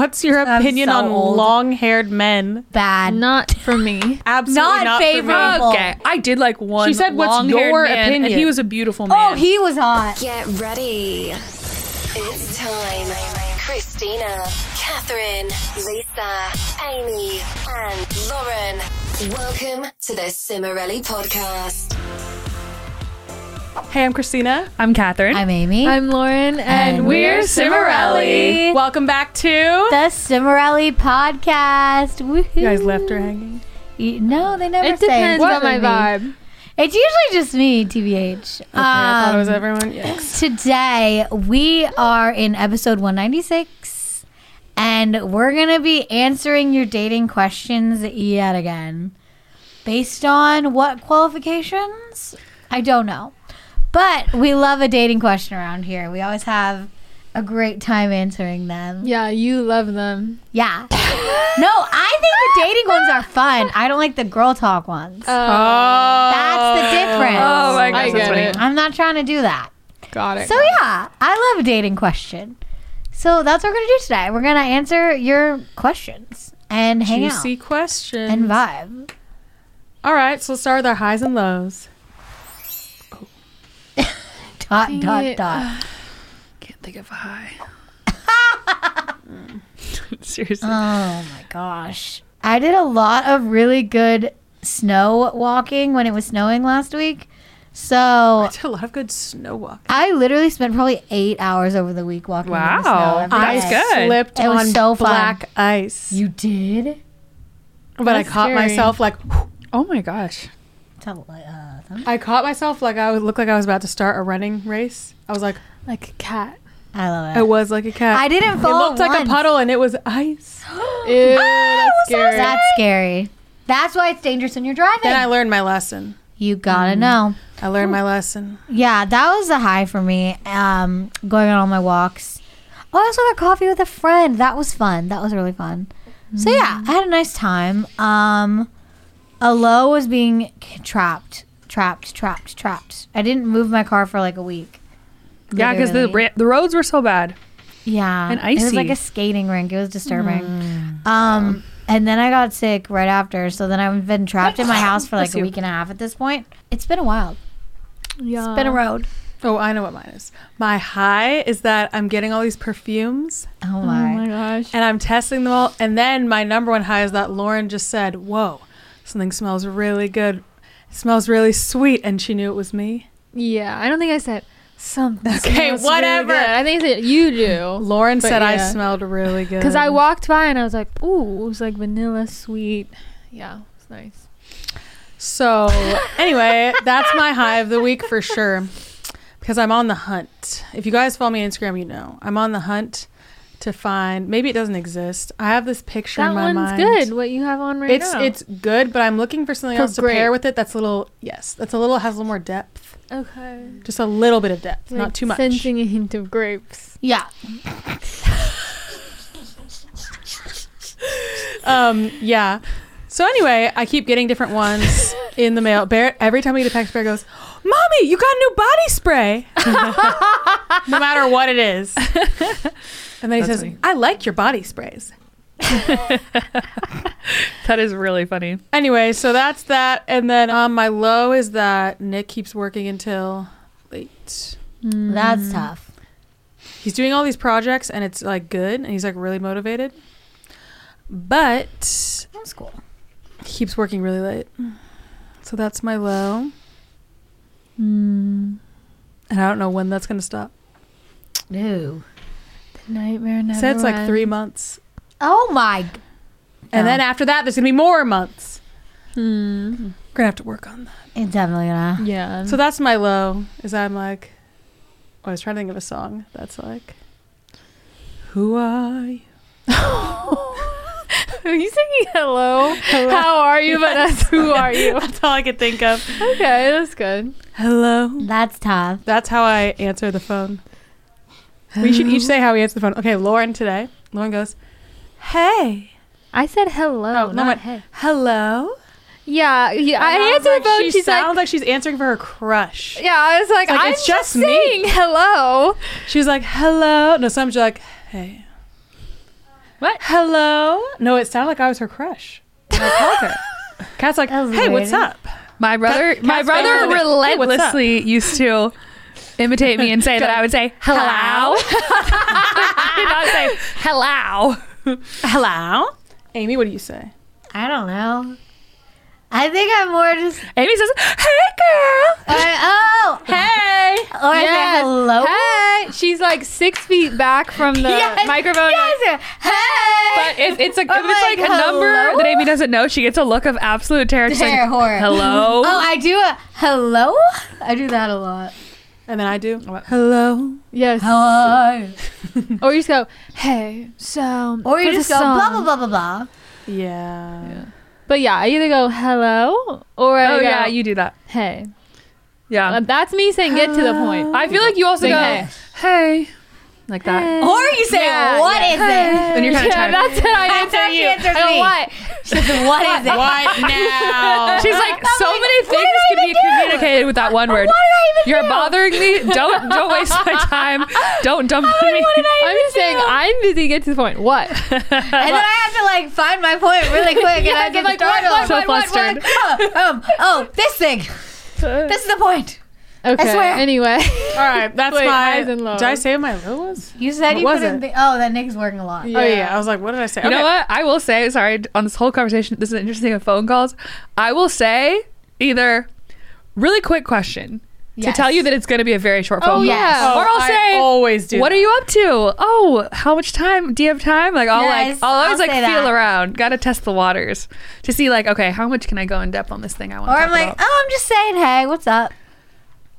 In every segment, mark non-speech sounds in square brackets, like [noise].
what's your I'm opinion so on old. long-haired men? Bad. Not for me. Absolutely Not not, for me. favorable. Okay, I did like one. She said, "What's your man," opinion? And he was a beautiful oh, man. Oh, he was hot. Get ready. It's time. Christina, Catherine, Lisa, Amy, and Lauren. Welcome to the Cimorelli podcast. Hey, I'm Christina. I'm Catherine. I'm Amy. I'm Lauren, and, And we're we're Cimorelli. Welcome back to. the Cimorelli podcast. Woohoo. You guys left her hanging. Y- No, they never It say. depends on my usually vibe. It's usually just me, TBH. Okay, I thought it was Um, everyone. Yes. Today, we are in episode 196, and we're going to be answering your dating questions yet again. Based on what qualifications? I don't know. But we love a dating question around here. We always have a great time answering them. Yeah, you love them. Yeah. no, I think the dating ones are fun. I don't like the girl talk ones. Oh, That's the difference. oh my I gosh, get that's funny. it. I'm not trying to do that. Got it. So yeah, I love a dating question. So that's what we're gonna do today. We're gonna answer your questions and hang Juicy out questions. and vibe. All right, so let's start with our highs and lows. Dot Dang dot it. dot. [sighs] Can't think of a high. [laughs] [laughs] Seriously. Oh my gosh, I did a lot of really good snow walking when it was snowing last week. So I did a lot of good snow walking. I literally spent probably eight hours over the week walking in the snow. Wow. every That's good. Slipped It was on so fun. black ice, You did? but I caught scary. myself like. [gasps] oh my gosh. Tell, uh, tell. I caught myself like I would look like I was about to start a running race. I was like, like a cat. I love it it. was like a cat. I didn't fall. It fall. looked like a puddle and it was ice. [gasps] Ew, that's scary. That's scary. That's why it's dangerous when you're driving. Then I learned my lesson. you gotta Mm. know. I learned my lesson. Yeah, that was a high for me. Um, going on all my walks. Oh, I also got coffee with a friend. That was fun. That was really fun. So yeah, I had a nice time. Um, a low was being trapped, trapped, trapped, trapped. I didn't move my car for like a week. Yeah, because the ra- the roads were so bad. Yeah, And icy. It was like a skating rink. It was disturbing. Um, and then I got sick right after. So then I've been trapped in my [laughs] house for like a week and a half at this point. It's been a while. yeah. It's been a road. Oh, I know what mine is. My high is that I'm getting all these perfumes Oh Oh my. my gosh. and I'm testing them all. And then my number one high is that Lauren just said, Whoa, something smells really good. Smells really sweet. And she knew it was me. Yeah, I don't think I said something. Okay, smells whatever. Really good. I think I said you do. [laughs] Lauren But said I yeah. smelled really [laughs] good. Because I walked by and I was like, ooh, it was like vanilla sweet. Yeah, it's nice. So, anyway, that's my high of the week for sure. Because I'm on the hunt. If you guys follow me on Instagram, you know. I'm on the hunt to find maybe it doesn't exist. I have this picture That in my one's mind. good. What you have on right It's now. it's good, but I'm looking for something For else to great. pair with it that's a little yes, that's a little has a little more depth. okay. Just a little bit of depth, Like not too much. Sensing a hint of grapes. Yeah. Um, yeah. So anyway, I keep getting different ones [laughs] in the mail. Bear every time we get a text, Bear goes, "Mommy, you got a new body spray." [laughs] no matter what it is. [laughs] And then he That's says, funny. "I like your body sprays." [laughs] That is really funny. Anyway, so that's that. And then um, my low is that Nick keeps working until late. That's tough. He's doing all these projects and it's like good and he's like really motivated. But That's cool. he keeps working really late. So that's my low. Mm. And I don't know when that's going to stop. No. The nightmare never Said it's like three months. Oh my. g- And then after that, there's going to be more months. Hmm. We're going to have to work on that. It's definitely gonna. Yeah. So that's my low, is I'm like, I was trying to think of a song that's like, Who are you? [laughs] Are you singing hello? How are you? But that's who [laughs] are you? That's all I could think of. Okay, that's good. Hello. That's tough. That's how I answer the phone. We should each say how we answer the phone. Okay, Lauren today. Lauren goes, Hey. I said hello, Oh, no, not what- hey. Hello. Yeah, yeah. I And was answered like, the phone. She She's sounds like, like, she's answering for her crush. yeah. I was like, like, I'm it's just just me. saying hello. She's like, hello. No, sometimes you're like, hey. What? Hello? No, it sounded like I was her crush. And I called her. Kat's like, hey, what's up? My brother, Cat- my brother favorite. Hey, relentlessly used to imitate me and say that I would say hello. [laughs] Not say hello. Hello? Amy, what do you say? I don't know. I think I'm more just. Amy says, "Hey, girl." Uh, oh, Hey! or I say Yes. hello. Hey, she's like six feet back from the Yes, microphone. Yes. Hey. But if it's a, if it's like, like, a number that Amy doesn't know, she gets a look of absolute terror. She's like, Terror, horror. Hello. Oh, I do a hello. I do that a lot. And then I do, hello? Yes. Hello. [laughs] Or you just go, [laughs] hey, so. Or you just go blah song." blah blah blah blah. Yeah. But yeah, I either go hello or I Oh go, yeah, you do that. hey. Yeah. Uh, that's me saying get to the point. I feel like you also Say go, hey. hey, like that. Or you say Yeah, what yeah. is it? When you're kind of yeah, tired. that's how I That's answer how she you. answers I go, me. what? She says, what is it? What now? [laughs] She's like, so like, many things can be do? communicated with that one word. What did I even You're do? bothering me. [laughs] Don't don't waste my time. Don't dump on me. What did I I'm even just saying? I'm busy. Get to the point. What? [laughs] And then I have to like find my point really quick, and I get I'm like, what, started. what, So What, what, flustered. what? Oh, um, oh, this thing. This is the point. Okay. swear. Anyway. All right, [laughs] that's Wait, my. highs and lows. Did I say what my low was? You said What you was put in it? the. Oh, that Nick's working a lot. Oh yeah, I was like, what did I say? You know what? I will say, sorry, on this whole conversation, this is interesting of phone calls. I will say either really quick question to tell you that it's going to be a very short oh, phone Oh, call. yeah. Oh, or I'll I say, always do. What that. are you up to? Oh, how much time? Do you have time? Like I'll Yes, like I'll always I'll like say feel that. around. Got to test the waters to see like okay, how much can I go in depth on this thing I want Or to I'm like, about? oh, I'm just saying, hey, what's up?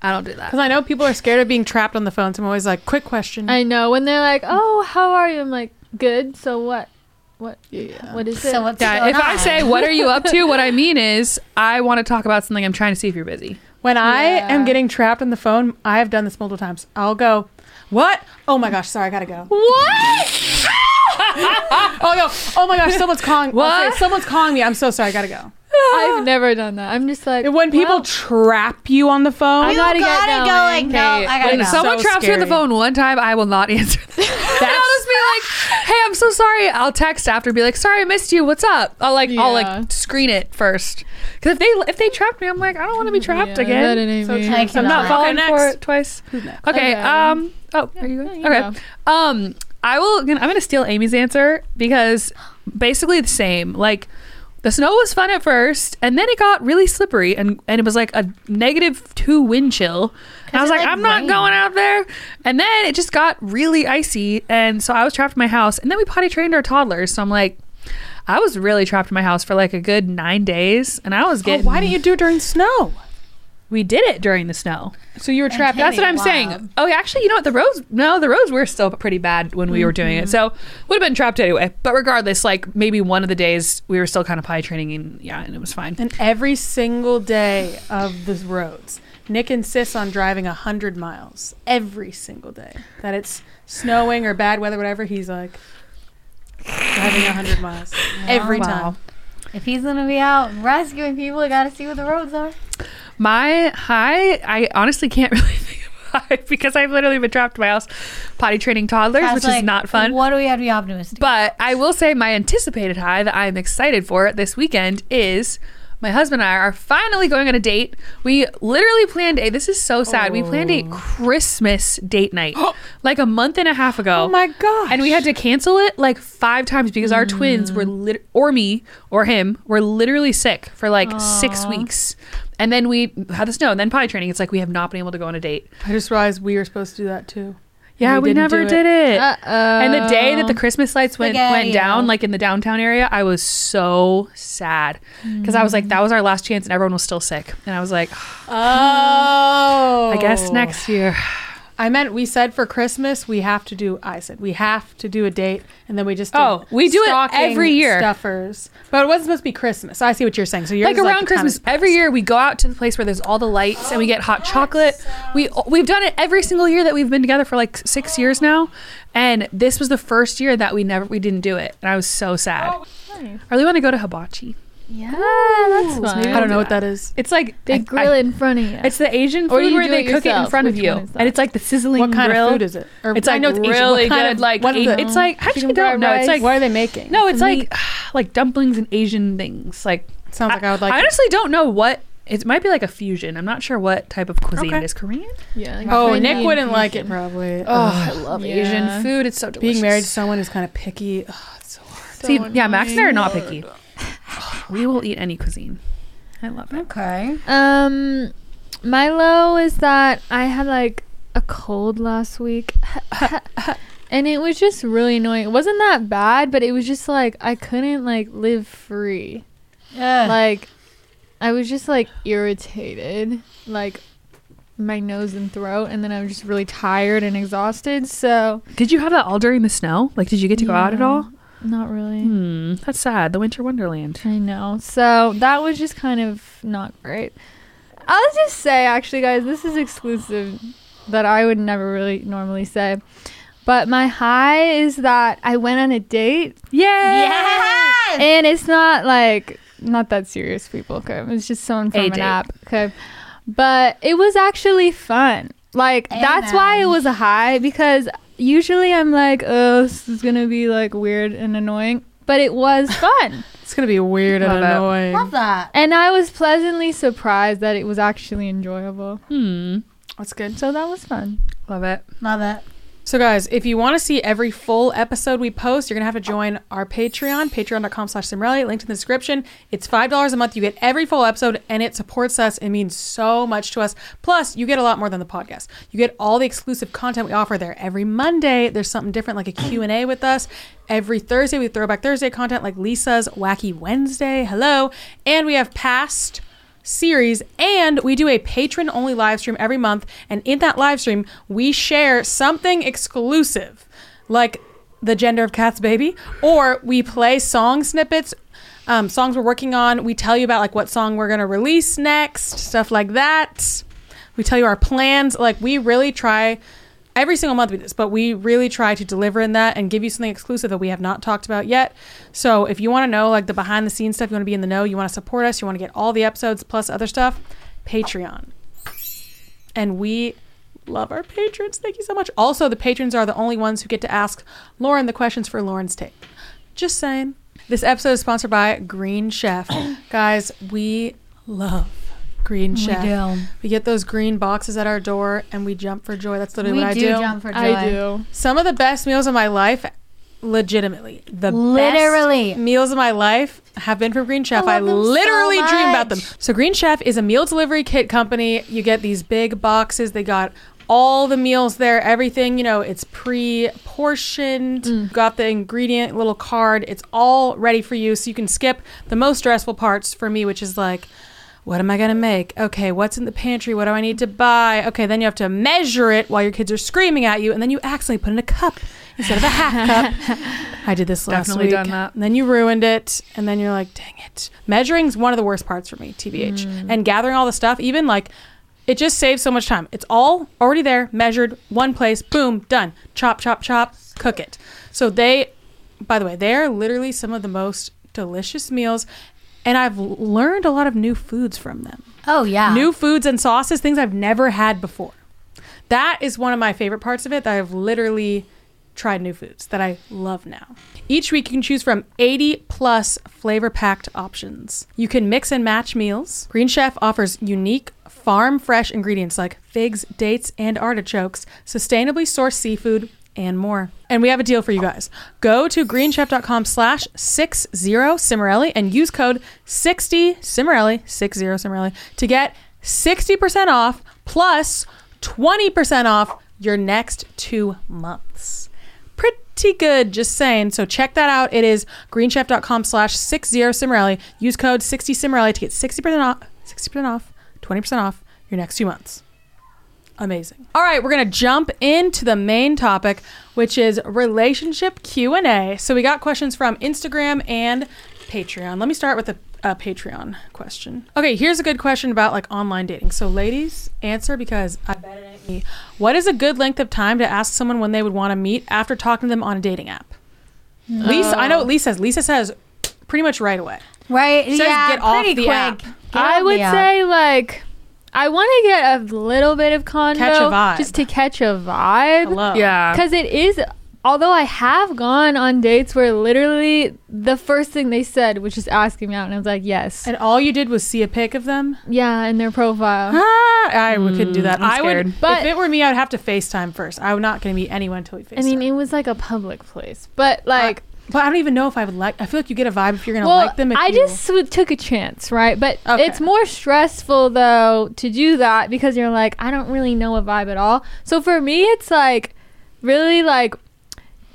I don't do that. Because I know people are scared of being trapped on the phone, so I'm always like, quick question. I know when they're like, "Oh, how are you?" I'm like, "Good." So what? What? yeah. What is it? So what's Yeah, going if I say what are you up to, what I mean is I want to talk about something. I'm trying to see if you're busy. When I Yeah. am getting trapped on the phone, I have done this multiple times. I'll go, what? Oh my gosh, sorry, I gotta go. What? [laughs] Oh no, oh my gosh, someone's calling. What? say, someone's calling me. I'm so sorry, I gotta go. I've never done that. I'm just like When people well, trap you on the phone, I you gotta gotta, get go going. like, no, I gotta when go. Someone So traps you on the phone one time, I will not [laughs] answer. and [laughs] I'll just be like, "Hey, I'm so sorry." I'll text after, be like, "Sorry, I missed you. What's up?" I'll like, I'll like screen it first because if they if they trapped me, I'm like, I don't want to be trapped yeah, again. that ain't So me. I I'm cannot. not Okay, falling for it twice. Next? Okay. Okay. Um. Oh, are you Yeah, going? you Okay. Um. I will. I'm going to steal Amy's answer because basically the same. Like the snow was fun at first, and then it got really slippery, and and it was like a negative two wind chill. And I was like, like, I'm not going out there. And then it just got really icy, and so I was trapped in my house. And then we potty trained our toddlers, so I'm like. I was really trapped in my house for like a good nine days, and I was Oh, getting. why didn't you do it during snow? We did it during the snow. So you were trapped. That's what I'm wow. saying. Oh, actually, you know what? The roads, no, the roads were still pretty bad when we were doing it. Mm-hmm. So would have been trapped anyway. But regardless, like maybe one of the days we were still kind of pie training and yeah, and it was fine. And every single day of the roads, Nick insists on driving a hundred miles every single day. That it's snowing or bad weather, whatever. He's like driving a hundred miles [laughs] every Wow. time. If he's gonna be out rescuing people, I gotta see what the roads are. My high, I honestly can't [laughs] really think of high because I've literally been trapped in my house potty training toddlers, which was is not fun. What do we have to be optimistic? But I will say my anticipated high that I'm excited for this weekend is my husband and I are finally going on a date. We literally planned a this is so sad. We planned a oh. Christmas date night [gasps] like a month and a half ago. Oh my gosh. And we had to cancel it like five times because our twins were mm. lit- or me or him were literally sick for like 6 weeks. And then we had the snow and then potty training. It's like we have not been able to go on a date. I just realized we were supposed to do that too. Yeah, We we, never do did it. Uh-oh. And the day that the Christmas lights went went Spaghetti-o. down, like in the downtown area, I was so sad because I was like, that was our last chance, and everyone was still sick. And I was like, [sighs] Oh. I guess next year. I meant we said for Christmas we have to do. I said we have to do a date, and then we just Oh, we do it every year. Stuffers, but it wasn't supposed to be Christmas. I see what you're saying. So you're Like around Christmas, every year we go out to the place where there's all the lights and we get hot chocolate. We we've done it every single year that we've been together for like six years now, and this was the first year that we never we didn't do it, and I was so sad. Oh, I really want to go to Hibachi. Yeah, that's maybe fun. I don't know what that is. It's like They I- grill I- it in front of you. It's the Asian Or food you where do they it cook it in yourself. front of Which you, one is that? and it's like the sizzling What kind grill. of food is it? Or It's I like know it's Asian. really What kind good. of- like what is A- it? it's like I actually Chicken don't know. It's rice. like What are they making? no, it's like [sighs] like dumplings and Asian things. Like sounds like I, would like. I honestly don't know what. It might be like a fusion. I'm not sure what type of cuisine Okay. it is. Korean? yeah. like oh, Korean Nick wouldn't like it probably. Oh, I love Yeah. Asian food. It's so delicious. being married to someone who's kind of picky. ugh, it's so hard. So See, yeah, Max and I are not annoying. picky. We will eat any cuisine. I love it. Okay. Um, my low is that I had like a cold last week, [laughs] and it was just really annoying. It wasn't that bad, but it was just like I couldn't like live free. Yeah. Like, I was just like irritated, like my nose and throat, and then I was just really tired and exhausted. So Did you have that all during the snow? Like, did you get to go out at all? Not really. Hmm, that's sad. The winter wonderland. I know. So that was just kind of not great. I'll just say, actually, guys, this is exclusive that I would never really normally say. But my high is that I went on a date, Yay! Yes. and it's not like not that serious, people. Okay, it's just someone from A an date. app. Okay, but it was actually fun. Like that's why it was a high because usually I'm like, oh, this is gonna be like weird and annoying, but it was [laughs] fun. It's gonna be weird and Love it. annoying. Love that. And I was pleasantly surprised that it was actually enjoyable. Hmm. That's good. So that was fun. Love it. Love it. So, guys, if you want to see every full episode we post, you're going to have to join our Patreon, patreon.com slash Cimorelli, linked in the description. It's $5 a month. You get every full episode, and it supports us. It means so much to us. Plus, you get a lot more than the podcast. You get all the exclusive content we offer there. Every Monday, there's something different, like a Q&A with us. Every Thursday, we have Throwback Thursday content, like Lisa's Wacky Wednesday. Hello. And we have past series and we do a patron only live stream every month and in that live stream we share something exclusive like the gender of cat's baby or we play song snippets um, songs we're working on. We tell you about like what song we're going to release next stuff like that. We tell you our plans. Like we really try every single month we do this but we really try to deliver in that and give you something exclusive that we have not talked about yet. So if you want to know like the behind the scenes stuff you want to be in the know you want to support us you want to get all the episodes plus other stuff patreon. And we love our patrons. Thank you so much. Also the patrons are the only ones who get to ask lauren the questions for lauren's tape just saying. This episode is sponsored by green chef. [coughs] Guys we love green chef We do. we get those green boxes at our door and we jump for joy. That's literally We what I do, do. jump for joy. I do. Some of the best meals of my life, legitimately, the Literally. best meals of my life have been from Green Chef. I I, them so literally dream about them. So Green Chef is a meal delivery kit company. You get these big boxes. They got all the meals there, everything, you know, it's pre-portioned. Mm. Got the ingredient little card. It's all ready for you so you can skip the most stressful parts for me, which is like what am I going to make? Okay, what's in the pantry? What do I need to buy? Okay, then you have to measure it while your kids are screaming at you, and then you accidentally put in a cup instead of a half cup. [laughs] I did this last Definitely week. done that. And then you ruined it, and then you're like, dang it. Measuring's one of the worst parts for me, TBH. Mm. And gathering all the stuff, even like, it just saves so much time. It's all already there, measured, one place, boom, done. Chop, chop, chop, cook it. So they, by the way, they are literally some of the most delicious meals. And I've learned a lot of new foods from them. Oh yeah. New foods and sauces, things I've never had before. That is one of my favorite parts of it that I've literally tried new foods that I love now. Each week you can choose from 80 plus flavor packed options. You can mix and match meals. Green Chef offers unique farm fresh ingredients like figs, dates, and artichokes, sustainably sourced seafood, and more. And we have a deal for you guys. Go to greenchef.com slash 60 Cimorelli and use code 60 Cimorelli, 60 Cimorelli, to get 60% off plus 20% off your next two months. Pretty good, just saying. So check that out. It is greenchef.com slash 60 Cimorelli. Use code 60 Cimorelli to get 60% off, 60% off, 20% off your next two months. Amazing. All right, we're going to jump into the main topic, which is relationship Q&A. So we got questions from Instagram and Patreon. Let me start with a, a Patreon question. Okay, here's a good question about like online dating. So ladies, answer because I bet it ain't me. What is a good length of time to ask someone when they would want to meet after talking to them on a dating app? Lisa, I know what Lisa says. Lisa says pretty much right away. Right? says yeah, get off the quick. app. Get I would the app. say like I want to get a little bit of condo Catch a vibe. just to catch a vibe. Hello. Yeah. Because it is, although I have gone on dates where literally the first thing they said was just asking me out, and I was like, yes, And all you did was see a pic of them. yeah, in their profile. Ah, I would couldn't do that. Mm, I'm I would. But- if it were me, I'd have to FaceTime first. I'm not going to meet anyone until we FaceTime. I mean, it was like a public place, but like, but I don't even know if I would like. I feel like you get a vibe if you're going to well, like them. I you- just w- took a chance, right? But Okay. it's more stressful though to do that because you're like, I don't really know a vibe at all. So for me, it's like really like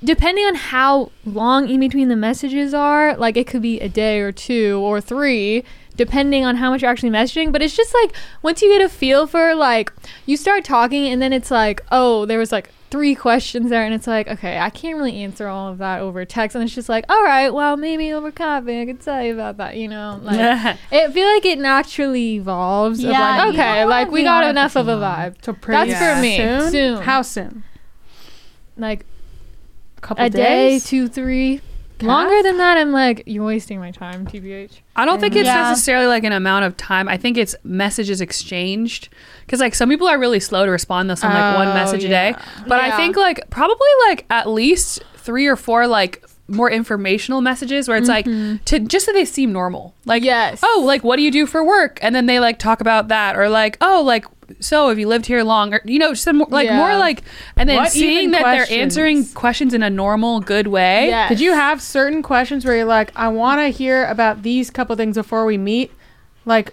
depending on how long in between the messages are, like it could be a day or two or three, depending on how much you're actually messaging. But it's just like once you get a feel for like you start talking and then it's like, oh, there was like three questions there and it's like, okay, I can't really answer all of that over text and it's just like, all right, well maybe over coffee I could tell you about that, you know. [laughs] Like it feel like it naturally evolves of Yeah, like, okay, like we got enough of a vibe. To pretty That's for me. Soon? Soon. How soon? Like A couple a day, two, three. Cass? Longer than that, I'm like, you're wasting my time, TBH. I don't think it's Yeah. necessarily like an amount of time. I think it's messages exchanged. Because like some people are really slow to respond. They'll like one oh, message a yeah. day. But I think like probably like at least three or four like more informational messages where it's like mm-hmm. to just so they seem normal. Like Yes. oh like what do you do for work? And then they like talk about that or like oh like so have you lived here long or you know some more, like Yeah. more like and then What seeing that questions? they're answering questions in a normal good way. Yes. Did you have certain questions where you're like, I want to hear about these couple things before we meet? Like,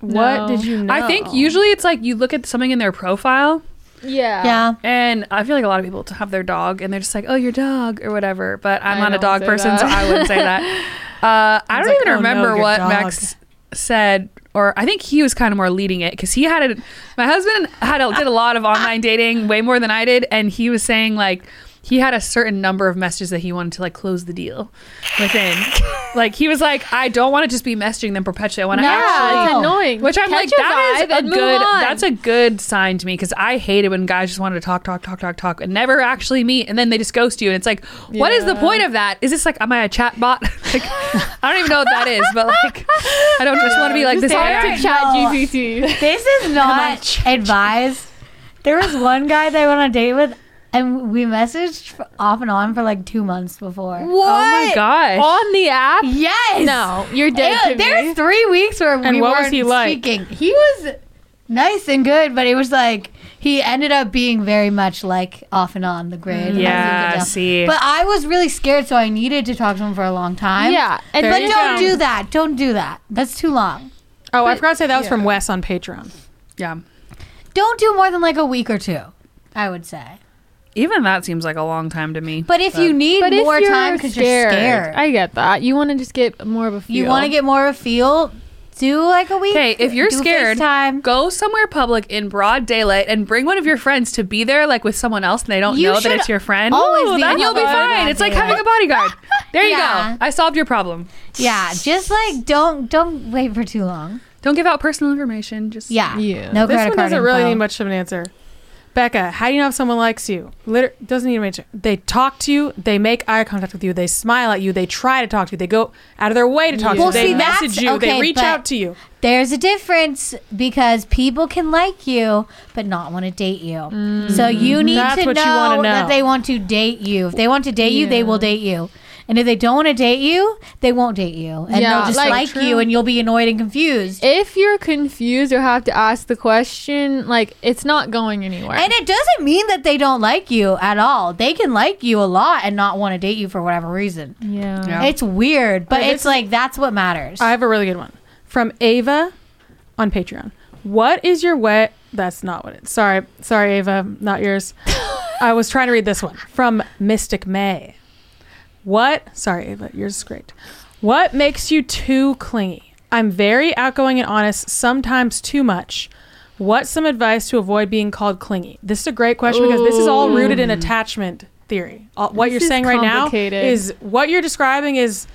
what No. did you know? I think usually it's like you look at something in their profile Yeah. Yeah. And I feel like a lot of people t- have their dog and they're just like, oh, your dog or whatever. But I'm I not a don't dog say person, that. so I wouldn't say that. [laughs] Uh, I It's don't like, even "Oh, no, remember your what dog." Max said, or I think he was kind of more leading it because he had it. my husband had a, did a lot of online dating, way more than I did, and he was saying like he had a certain number of messages that he wanted to like close the deal within. like he was like, I don't want to just be messaging them perpetually. I want to Yeah, actually it's annoying. which I'm Catch like, that is a good. on. That's a good sign to me because I hated when guys just wanted to talk, talk, talk, talk, talk, and never actually meet, and then they just ghost you. And it's like, what is the point of that? Is this like, am I a chat bot? [laughs] like, I don't even know what that is, but like, I don't just want to be like this. Talk to Chat No. GPT. This is not advised. There was one guy that I went on a date with, and we messaged off and on for like two months before. What? Oh my gosh! On the app? Yes. No, you're dead Yeah, to There's me. three weeks where And we what was weren't he like? speaking. He was nice and good, but it was like he ended up being very much like off and on the grid. Yeah, could see. But I was really scared, so I needed to talk to him for a long time. Yeah, and But don't go. do that. Don't do that. That's too long. Oh, I forgot to say that was from Wes on Patreon. yeah, Don't do more than like a week or two. I would say. Even that seems like a long time to me. But if you need But more you're time because you're scared, I get that. You want to just get more of a feel. you want to get more of a feel, do like a week. Okay, if you're do scared, FaceTime. go somewhere public in broad daylight and bring one of your friends to be there, like with someone else, and they don't You know that should it's your friend. always be then you'll be public in fine. broad It's like daylight. having a bodyguard. There you Yeah. go. I solved your problem. Yeah, just like don't don't wait for too long. Don't give out personal information. Just Yeah, Yeah. No this credit one card doesn't really info. need much of an answer. Becca, how do you know if someone likes you? Liter- doesn't need answer. They talk to you. They make eye contact with you. They smile at you. They try to talk to you. They go out of their way to talk Well, to you. They see, that's- message you. okay, they reach but- out to you. There's a difference because people can like you but not want to date you. So mm, you need That's to what know, you wanna know. that they want to date you. If they want to date you, they will date you. And if they don't want to date you, they won't date you. And Yeah, they'll just like, like, true. you and you'll be annoyed and confused. If you're confused or have to ask the question, like it's not going anywhere. And it doesn't mean that they don't like you at all. They can like you a lot and not want to date you for whatever reason. yeah. Yeah. It's weird, but Okay, it's like that's what matters. I have a really good one from Ava on Patreon. What is your wet? That's not what it's. Sorry, sorry, Ava, not yours. [laughs] I was trying to read this one from Mystic May. What? Sorry, Ava, yours is great. What makes you too clingy? I'm very outgoing and honest, sometimes too much. What's some advice to avoid being called clingy? This is a great question because this is all rooted in attachment theory. All, what This you're saying right now is what you're describing is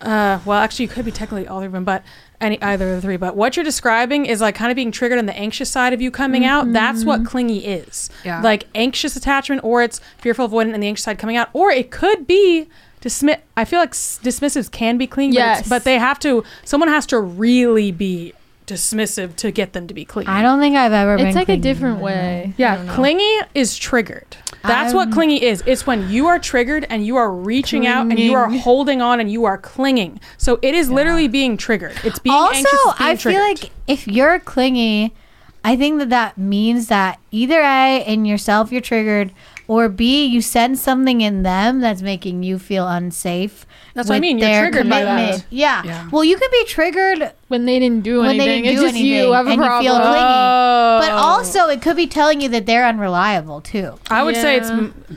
uh, well, actually, you could be technically all of them, but any either of the three. But what you're describing is like kind of being triggered on the anxious side of you coming out. That's what mm-hmm. clingy is. Yeah. Like anxious attachment, or it's fearful avoidant and the anxious side coming out, or it could be dismiss. I feel like s- dismissives can be clingy, Yes. it's, but they have to. Someone has to really be dismissive to get them to be clingy. I don't think I've ever been. It's like a different way. Yeah, clingy is triggered. That's what I'm- clingy is. It's when you are triggered and you are reaching out and you are holding on and you are clinging. So it is literally being triggered. It's being also, anxious. It's being I feel like if you're clingy, I think that that means that either A, in yourself you're triggered, or B, you sense something in them that's making you feel unsafe. That's what I mean, you're their triggered by that. Yeah. Yeah. Well, you can be triggered when they didn't do when they anything. didn't it's do just anything, you have a and you feel clingy. Oh. But also, it could be telling you that they're unreliable too. I would say it's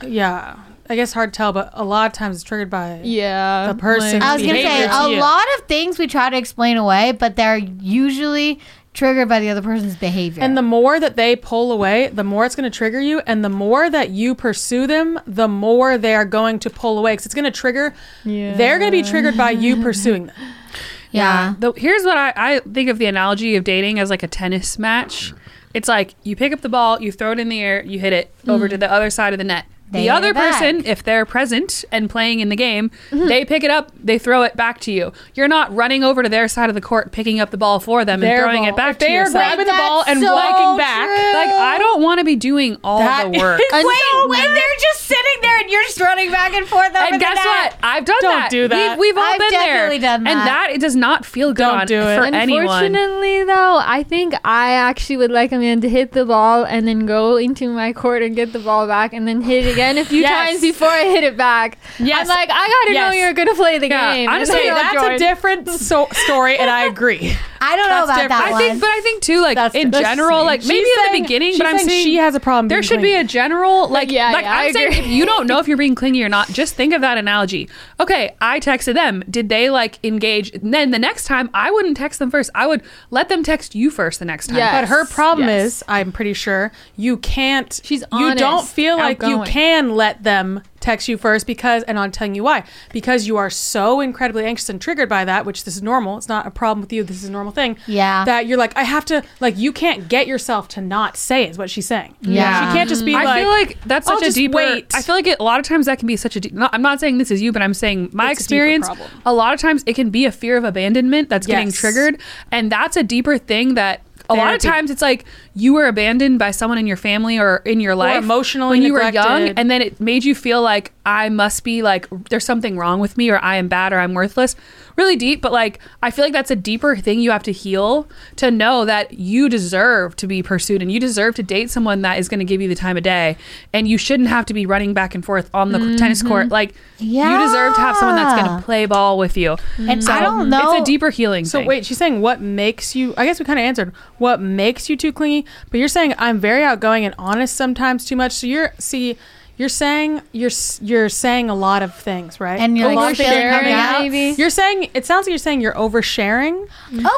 Yeah. I guess hard to tell, but a lot of times it's triggered by yeah, The person- like- I was gonna say to a you. lot of things we try to explain away, but they're usually triggered by the other person's behavior. And the more that they pull away, the more it's going to trigger you. And the more that you pursue them, the more they are going to pull away because it's going to trigger. Yeah. They're going to be triggered by you pursuing them. [laughs] yeah. The, here's what I, I think of the analogy of dating as like a tennis match. It's like you pick up the ball, you throw it in the air, you hit it over mm. to the other side of the net. They the other person, if they're present and playing in the game, mm-hmm. they pick it up, they throw it back to you. You're not running over to their side of the court, picking up the ball for them and throwing ball. it back If to they are yourself. grabbing the ball and so walking back, true. Like I don't want to be doing all That the [laughs] work. is Wait, so when they're just sitting there and you're just running back and forth and guess net. what? I've done Don't that. do that. We've, we've all I've been definitely there, done and that. that it does not feel good Don't on, do it. for anyone. Unfortunately, though, I think I actually would like a man to hit the ball and then go into my court and get the ball back and then hit it again a few Yes. times before I hit it back. Yes. I'm like, I gotta know you're gonna play the Yeah, game. honestly, Okay, It's not that's a different so- story, and I agree. [laughs] I don't know That's about that different. I one. think, but I think too, like That's- in general, like she's maybe in saying- the beginning, but I'm saying saying she has a problem There should be a general, like, yeah, like yeah, I I'm saying, agree. if you don't know if you're being clingy or not, just think of that analogy. Okay, I texted them. Did they like engage? And then the next time, I wouldn't text them first. I would let them text you first the next time. Yeah. But her problem yes. is, I'm pretty sure, you can't. She's You don't honest, feel like you outgoing. Can let them text you first because, and I'm telling you why. Because you are so incredibly anxious and triggered by that, which this is normal. It's not a problem with you. This is a normal thing. Yeah. That you're like, I have to, like, you can't get yourself to not say it, is what she's saying. Yeah. She can't just be I like, feel like that's I'll such a just deeper. wait. I feel like it, a lot of times that can be such a. Deep, not, I'm not saying this is you, but I'm saying my It's experience. problem. A lot of times it can be a fear of abandonment that's getting triggered, and that's a deeper thing that. A lot of times it's like you were abandoned by someone in your family or in your life emotionally when you were young, and then it made you feel like I must be like there's something wrong with me or I am bad or I'm worthless. Really deep, but like I feel like that's a deeper thing you have to heal to know that you deserve to be pursued and you deserve to date someone that is going to give you the time of day, and you shouldn't have to be running back and forth on the mm-hmm. tennis court. Like yeah. you deserve to have someone that's going to play ball with you. and So I don't know. It's a deeper healing. So thing. wait, she's saying what makes you? I guess we kind of answered what makes you too clingy, but you're saying I'm very outgoing and honest sometimes too much. So you're see, you're saying you're you're saying a lot of things, right? And you're a like lot of things are oversharing, coming out. maybe? You're saying it sounds like you're saying you're oversharing.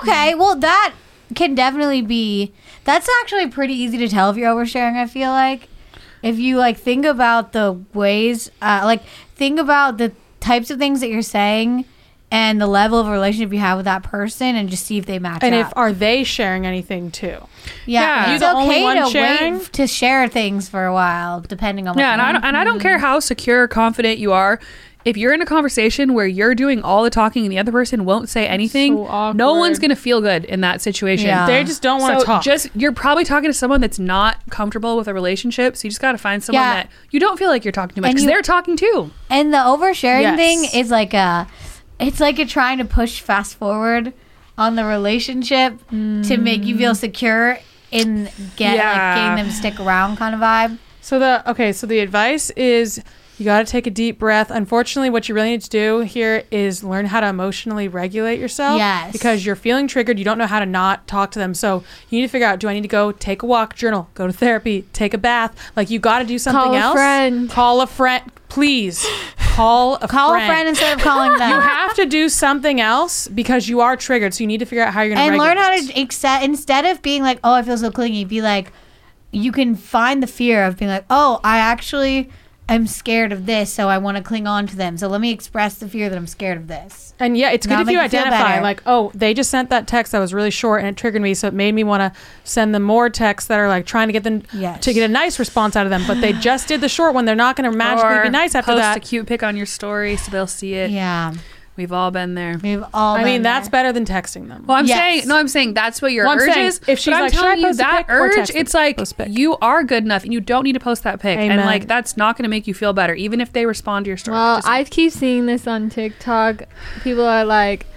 Okay, well that can definitely be. That's actually pretty easy to tell if you're oversharing. I feel like if you like think about the ways, uh, like think about the types of things that you're saying and the level of relationship you have with that person, and just see if they match And up. if are they sharing anything too? yeah, Yeah. it's You the only okay one to sharing? wait to share things for a while, depending on. What Yeah, and I don't, and I don't care how secure or confident you are. If you're in a conversation where you're doing all the talking and the other person won't say anything, So no one's gonna feel good in that situation. Yeah. They just don't want to so talk. just you're probably talking to someone that's not comfortable with a relationship. So you just got to find someone Yeah. that you don't feel like you're talking too much And because you- they're talking too. And the oversharing Yes. thing is like a, it's like you're trying to push fast forward on the relationship to make you feel mm. secure in get Yeah. like getting them to stick around kind of vibe. So the okay, so the advice is you got to take a deep breath. Unfortunately, what you really need to do here is learn how to emotionally regulate yourself. Yes. Because you're feeling triggered, you don't know how to not talk to them. So you need to figure out: Do I need to go take a walk, journal, go to therapy, take a bath? Like you got to do something a else. friend. Call a friend, please. [laughs] Call a Call friend. a friend instead of calling [laughs] them. You have to do something else because you are triggered. So you need to figure out how you're going to and learn how to accept instead of being like, "Oh, I feel so clingy." Be like, you can find the fear of being like, "Oh, I actually I'm scared of this, so I want to cling on to them. So let me express the fear that I'm scared of this. And yeah, it's good Now if you make you feel identify, better. like, oh, they just sent that text that was really short and it triggered me, so it made me want to send them more texts that are like trying to get them Yes. to get a nice response out of them. But they just did the short one; they're not going to magically Or be nice after post that. a cute pic on your story so they'll see it. Yeah, We've all been there. we've all. I been mean, that's there. better than texting them. Well, I'm Yes. saying no. I'm saying that's what your Well, urge saying, is. if she's but I'm like, "Should I telling you post that or urge, text it's like Post a pic. you are good enough, and you don't need to post that pic. And like that's not going to make you feel better, even if they respond to your story. Well, Just- I keep seeing this on TikTok. People are like,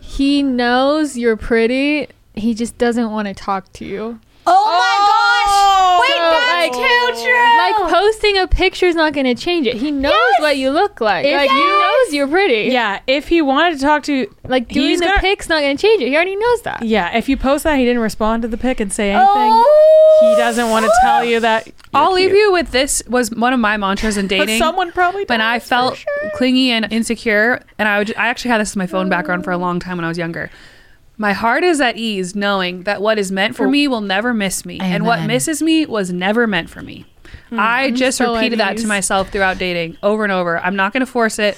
he knows you're pretty. He just doesn't want to talk to you. Oh, my gosh! Oh, Wait, So, that's like- too true. Like posting a picture is not going to change it. He knows what you look like. If like he you- knows you're pretty. yeah, if he wanted to talk to, Like doing He's the gonna- pic's not going to change it. He already knows that. yeah, if you post that he didn't respond to the pic and say anything, Oh. he doesn't want to tell you that. you're I'll leave you with this was one of my mantras in [laughs] But dating. someone probably when I does, for felt sure. clingy and insecure, and I would, I actually had this as my phone background for a long time when I was younger. My heart is at ease knowing that what is meant for me will never miss me, and what misses me was never meant for me. Hmm, I just so repeated that ease. to myself throughout dating over and over. I'm not going to force it.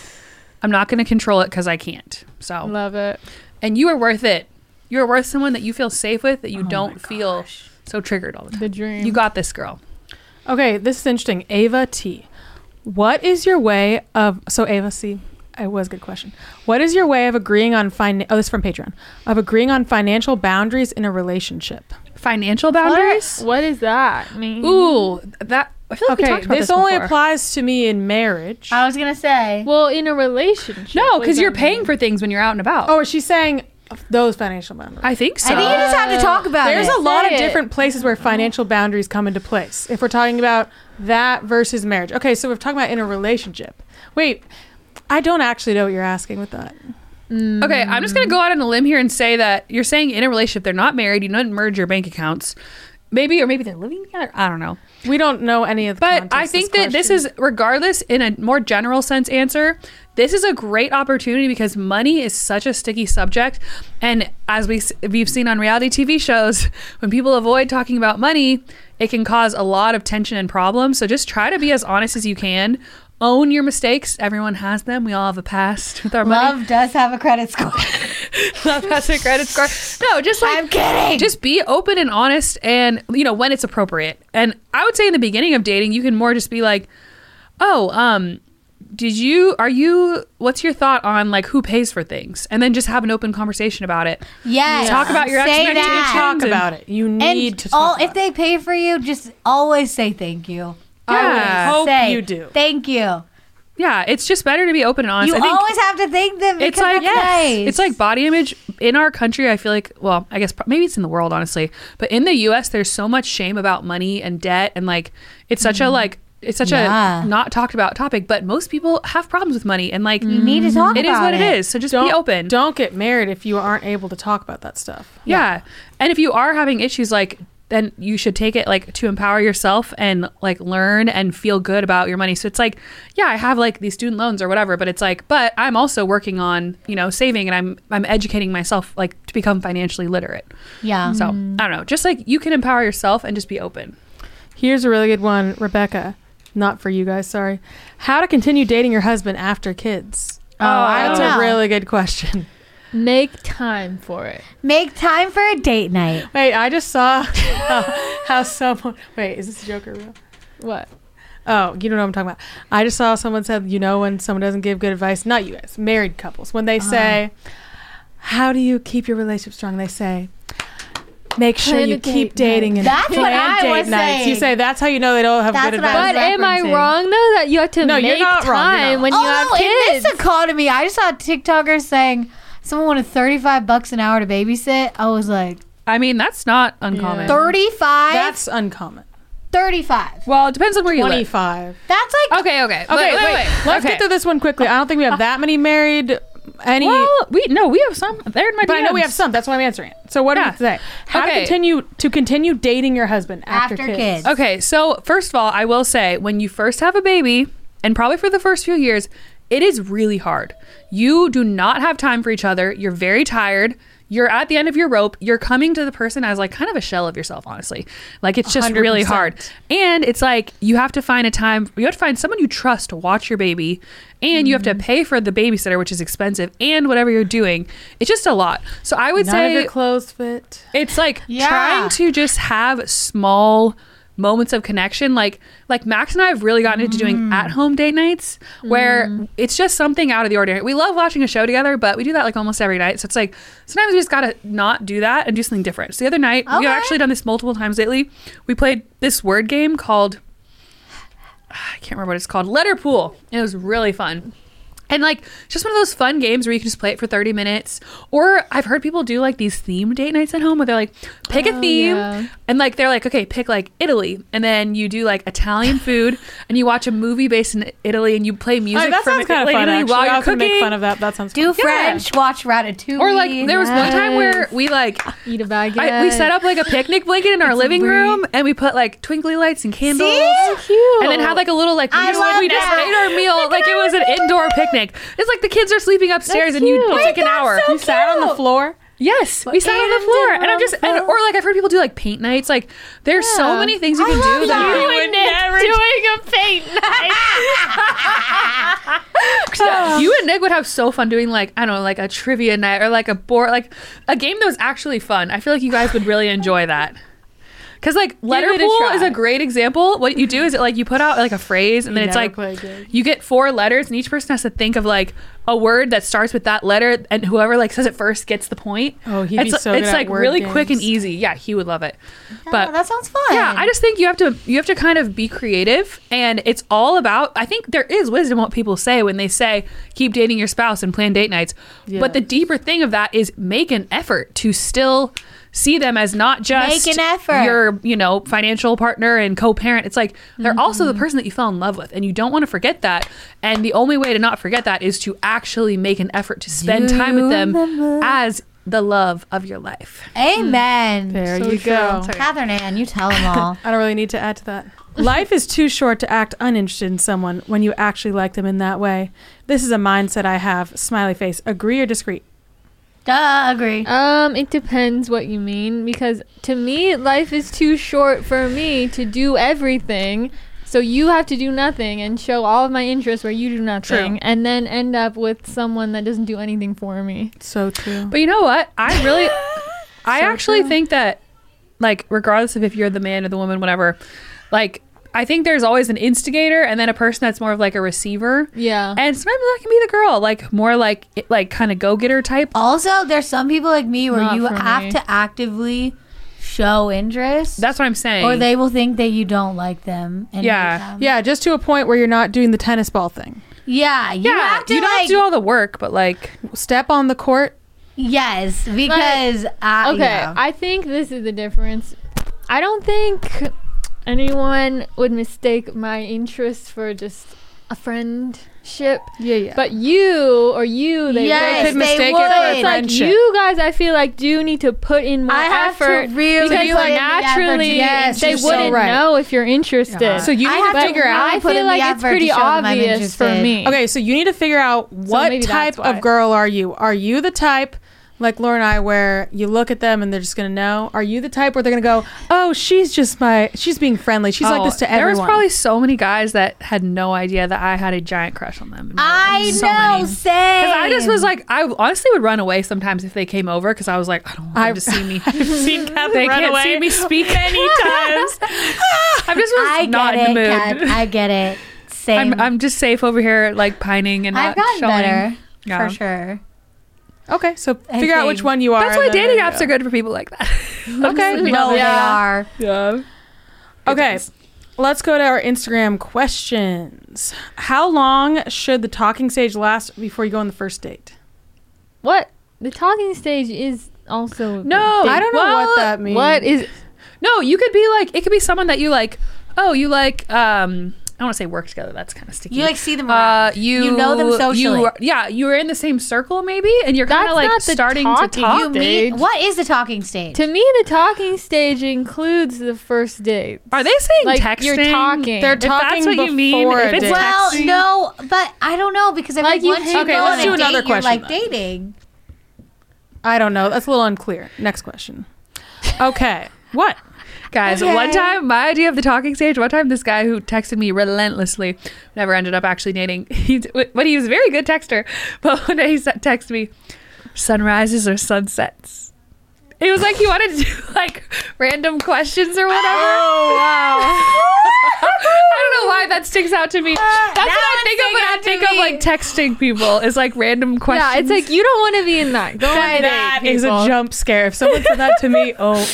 I'm not going to control it because I can't. So, Love it. and you are worth it. You are worth someone that you feel safe with, that you Oh don't feel so triggered all the time. The dream. You got this, girl. Okay, this is interesting. Ava T. What is your way of so Ava C? It was a good question. What is your way of agreeing on fin? Oh, this is from Patreon. Of agreeing on financial boundaries in a relationship. Financial boundaries. What does that mean? Ooh, that I feel like we Okay, talked about this, this, only before. applies to me in marriage. I was gonna say. Well, in a relationship. No, because you're paying mean? for things when you're out and about. oh, she's saying those financial boundaries. I think so. I think you just have to talk uh, about There's it. There's a lot of Say it. different places where oh. financial boundaries come into place. If we're talking about that versus marriage. Okay, so we're talking about in a relationship. Wait, I don't actually know what you're asking with that. okay, I'm just gonna go out on a limb here and say that you're saying in a relationship they're not married. You don't merge your bank accounts, maybe, or maybe they're living together. I don't know. We don't know any of the But I think that this is, regardless, in a more general sense answer, this is a great opportunity because money is such a sticky subject. And as we, we've seen on reality TV shows, [laughs] when people avoid talking about money, it can cause a lot of tension and problems. So just try to be as honest as you can. Own your mistakes. Everyone has them. We all have a past with our money. Love does have a credit score. [laughs] Love has a credit score. No, just like I'm kidding. just be open and honest and you know when it's appropriate and i would say in the beginning of dating you can more just be like oh um did you are you what's your thought on like who pays for things and then just have an open conversation about it yes. Talk about your say expectations. that. talk about it. You need And to talk all, about if they pay for you, just always say thank you. Yeah. Always Hope say you do. Thank you. yeah it's just better to be open and honest You i think always have to thank them. it's like that's nice. it's like body image in our country i feel like well i guess maybe it's in the world honestly but in the us there's so much shame about money and debt and like it's such a mm-hmm. like it's such Yeah. a not talked about topic but most people have problems with money and like you need to talk it is about what it is so just don't, be open Don't get married if you aren't able to talk about that stuff. yeah. and if you are having issues like then you should take it like to empower yourself and like learn and feel good about your money so it's like yeah i have like these student loans or whatever but it's like but i'm also working on you know saving and i'm i'm educating myself like to become financially literate Yeah. so mm-hmm. i don't know just like you can empower yourself and just be open Here's a really good one, Rebecca. Not for you guys, sorry. How to continue dating your husband after kids? Oh, I That's know. a really good question. Make time for it. Make time for a date night. Wait, I just saw how, how someone. Wait, is this a joke or real? What? Oh, you don't know what I'm talking about. I just saw someone said, you know, when someone doesn't give good advice, not you guys, married couples, when they uh-huh. say, How do you keep your relationship strong? They say, Make sure Plan you date keep dating and That's what plan I date was nights. You saying. say that's how you know they don't have That's good what I advice. But am I referencing. wrong though that you have to No, you're make not wrong, you're time not. when you have oh, kids? and this occurred to me. I just saw TikTokers saying someone wanted 35 bucks an hour to babysit. I was like, i mean that's not uncommon 35? That's uncommon. 35. well it depends on where you live 25. That's like okay okay Okay, wait, Let's okay. get through this one quickly. I don't think we have that many married. Any, well we no we have some they're in my but I know we DMs. have some. That's why I'm answering it. So what Yeah. do you say? How to Okay. continue to continue dating your husband after, After kids? kids. Okay, so first of all, I will say when you first have a baby, and probably for the first few years, it is really hard. You do not have time for each other. You're very tired. You're at the end of your rope. You're coming to the person as like kind of a shell of yourself, honestly. Like it's just really 100%. hard. And it's like you have to find a time, you have to find someone you trust to watch your baby, and you have to mm-hmm. pay for the babysitter, which is expensive, and whatever you're doing. It's just a lot. So I would None of say your clothes fit. it's like Yeah. trying to just have small moments of connection. Like like max and i have really gotten into doing mm. at home date nights where mm. it's just something out of the ordinary. We love watching a show together but we do that like almost every night. So it's like sometimes we just gotta not do that and do something different. So the other night Okay. we've actually done this multiple times lately. We played this word game called [sighs] i can't remember what it's called letter pool. And it was really fun and like just one of those fun games where you can just play it for 30 minutes. Or I've heard people do like these theme date nights at home where they're like, pick a Oh, theme. yeah. And like they're like, okay, pick like Italy. And then you do like Italian [laughs] food and you watch a movie based in Italy and you play music Oh, that from sounds kind of Italy fun. Actually, while you're cooking. make fun of that. That sounds good Do fun. French, watch Ratatouille. or like there was one time where we like Eat a baguette. I, we set up like a picnic blanket in our living brie. room and we put like twinkly lights and candles. See? cute. And then had like a little like we, I just, like, love we just ate our meal like it was an indoor picnic. It's like the kids are sleeping upstairs and you cute. it's like an hour. You sat on the floor. Yes, we sat on the floor, and I'm just and, or like I've heard people do like paint nights. Like there's so many things you I can do that. that. you You and Nick doing a paint night. [laughs] you and Nick would have so fun doing like I don't know, like a trivia night or like a board, like a game that was actually fun. I feel like you guys would really enjoy that. Cause like letter pool is a great example. What you do is it like you put out like a phrase and then it's like you get four letters and each person has to think of like a word that starts with that letter and whoever like says it first gets the point. Oh, he'd be it's, so It's good at like really quick and easy. Yeah, he would love it. Oh, But that sounds fun. yeah, I just think you have to you have to kind of be creative and it's all about I think there is wisdom what people say when they say keep dating your spouse and plan date nights. Yeah. But the deeper thing of that is make an effort to still see them as not just Make an effort. your, you know, financial partner and co-parent. It's like they're also Mm-hmm. the person that you fell in love with and you don't want to forget that. And the only way to not forget that is to actually make an effort to spend Do time with them remember? as the love of your life. Amen. There So you go. Sorry. Catherine Ann, you tell them all. [laughs] I don't really need to add to that. Life is too short to act uninterested in someone when you actually like them in that way. This is a mindset I have. Smiley face. Agree or disagree? Duh, agree. Um, it depends what you mean because to me, life is too short for me to do everything. So you have to do nothing and show all of my interests where you do nothing, True. and then end up with someone that doesn't do anything for me. So true. But you know what? I really, [laughs] I So actually true. think that, like, regardless of if you're the man or the woman, whatever, like, I think there's always an instigator and then a person that's more of like a receiver. Yeah. And sometimes that can be the girl, like more like like kind of go getter type. Also, there's some people like me where Not you have me. to actively show interest, That's what I'm saying. or they will think that you don't like them. And Yeah. them. Yeah, just to a point where you're not doing the tennis ball thing. yeah. You yeah, have to you don't like have to do all the work, but like, Step on the court. yes, because I, Okay, yeah. I think this is the difference. I don't think anyone would mistake my interest for just a friendship. Yeah, yeah. But you or you, they Yes, would. could mistake it would. for a It's like you guys, I feel like do need to put in more I have to effort really because put in the naturally to- Yes, they you're so wouldn't right. know if you're interested. so you need have to but figure out. I put in feel like it's pretty show them I'm obvious for me. Okay, so you need to figure out what maybe type of girl are you? Are you the type like Laura and I where you look at them and they're just gonna know? Are you the type where they're gonna go, Oh, she's just my she's being friendly. She's like oh, this to there everyone. There was probably so many guys that had no idea that I had a giant crush on them. I so know, many. same. Because I just was like, I honestly would run away sometimes if they came over because I was like, I don't want them I've- to see me. [laughs] [laughs] I've seen Catherine they run can't away see me speak [laughs] many times. I'm just was I get not it. in the mood. Kat, I get it. Same. I'm, I'm just safe over here, like pining and not I've gotten showing. better Yeah. for sure. Okay, so I figure out which one you are. That's why and then dating there you apps go. are good for people like that. [laughs] Okay. No, they yeah. are. yeah. Okay. Let's go to our Instagram questions. How long should the talking stage last before you go on the first date? What the talking stage is also No. I don't know Well, what that means. What is No, you could be like, it could be someone that you like. Oh, you like, um, I don't want to say work together. That's kind of sticky. You like see them uh, around. you You know them socially. You, yeah, you were in the same circle maybe, and you're kind of like not the starting to talk. you meet. What is the talking stage? To me, the talking stage includes the first date. Are they saying Like, texting? you're talking. They're If that's talking what you mean, if it's well, texting- no, but I don't know because I Like, think you once you Okay, go let's on do a another date, you're question like then. dating. I don't know. That's a little unclear. Next question. Okay. What? Guys, Okay. one time, my idea of the talking stage, one time this guy who texted me relentlessly, never ended up actually dating, [laughs] he, but he was a very good texter. [laughs] But one day he texted me, sunrises or sunsets? It was like he wanted to [laughs] do like random questions or whatever. Oh, wow. I don't know why that sticks out to me. That's what I think of when I think out of like texting people is like random questions. Yeah, it's like you don't want to be in that. Go That date, is a jump scare. If someone said that to me, oh,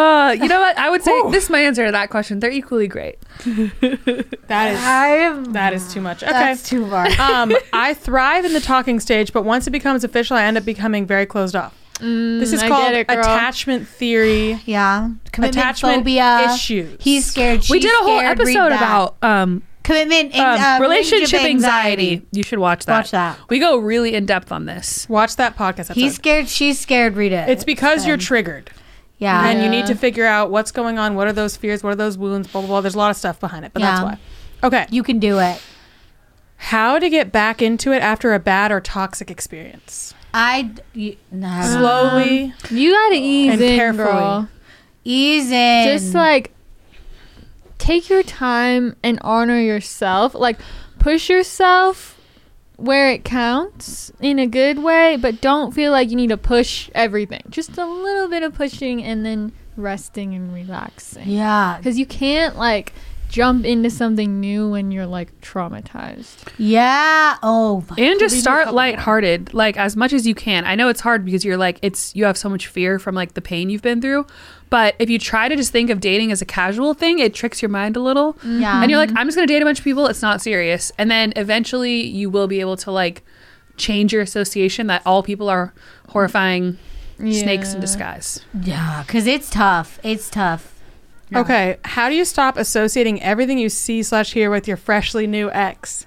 uh, you know what? I would say this is my answer to that question. They're equally great. [laughs] that is I am. that is too much. Okay. That's too far. [laughs] um, I [laughs] thrive in the talking stage, but once it becomes official, I end up becoming very closed off. this is Mm, I called it, girl. attachment theory. [gasps] yeah, commitment Attachment phobia. issues. He's scared. we she's did a whole scared, read episode that. about um, commitment um, and uh, relationship anxiety. You should watch that. Watch that. We go really in depth on this. Watch that podcast episode. He's scared. She's scared. Read it. it's because you're Um, triggered. Yeah. and you need to figure out what's going on. What are those fears? What are those wounds? Blah blah blah. There's a lot of stuff behind it, but that's Yeah. why. Okay, you can do it. how to get back into it after a bad or toxic experience? I you, no. Slowly. You gotta ease And in, carefully. girl. ease in. Just like take your time and honor yourself. Like push yourself where it counts in a good way, but don't feel like you need to push everything. Just a little bit of pushing and then resting and relaxing. yeah, Because you can't like jump into something new when you're like traumatized. yeah. Oh, my And just goodness. start lighthearted, like as much as you can. I know it's hard because you're like it's you have so much fear from like the pain you've been through. But if you try to just think of dating as a casual thing, it tricks your mind a little. Yeah. And you're like, I'm just gonna date a bunch of people, it's not serious. And then eventually you will be able to like change your association that all people are horrifying snakes in disguise. Yeah, because it's tough. It's tough. Okay, how do you stop associating everything you see slash hear with your freshly new ex?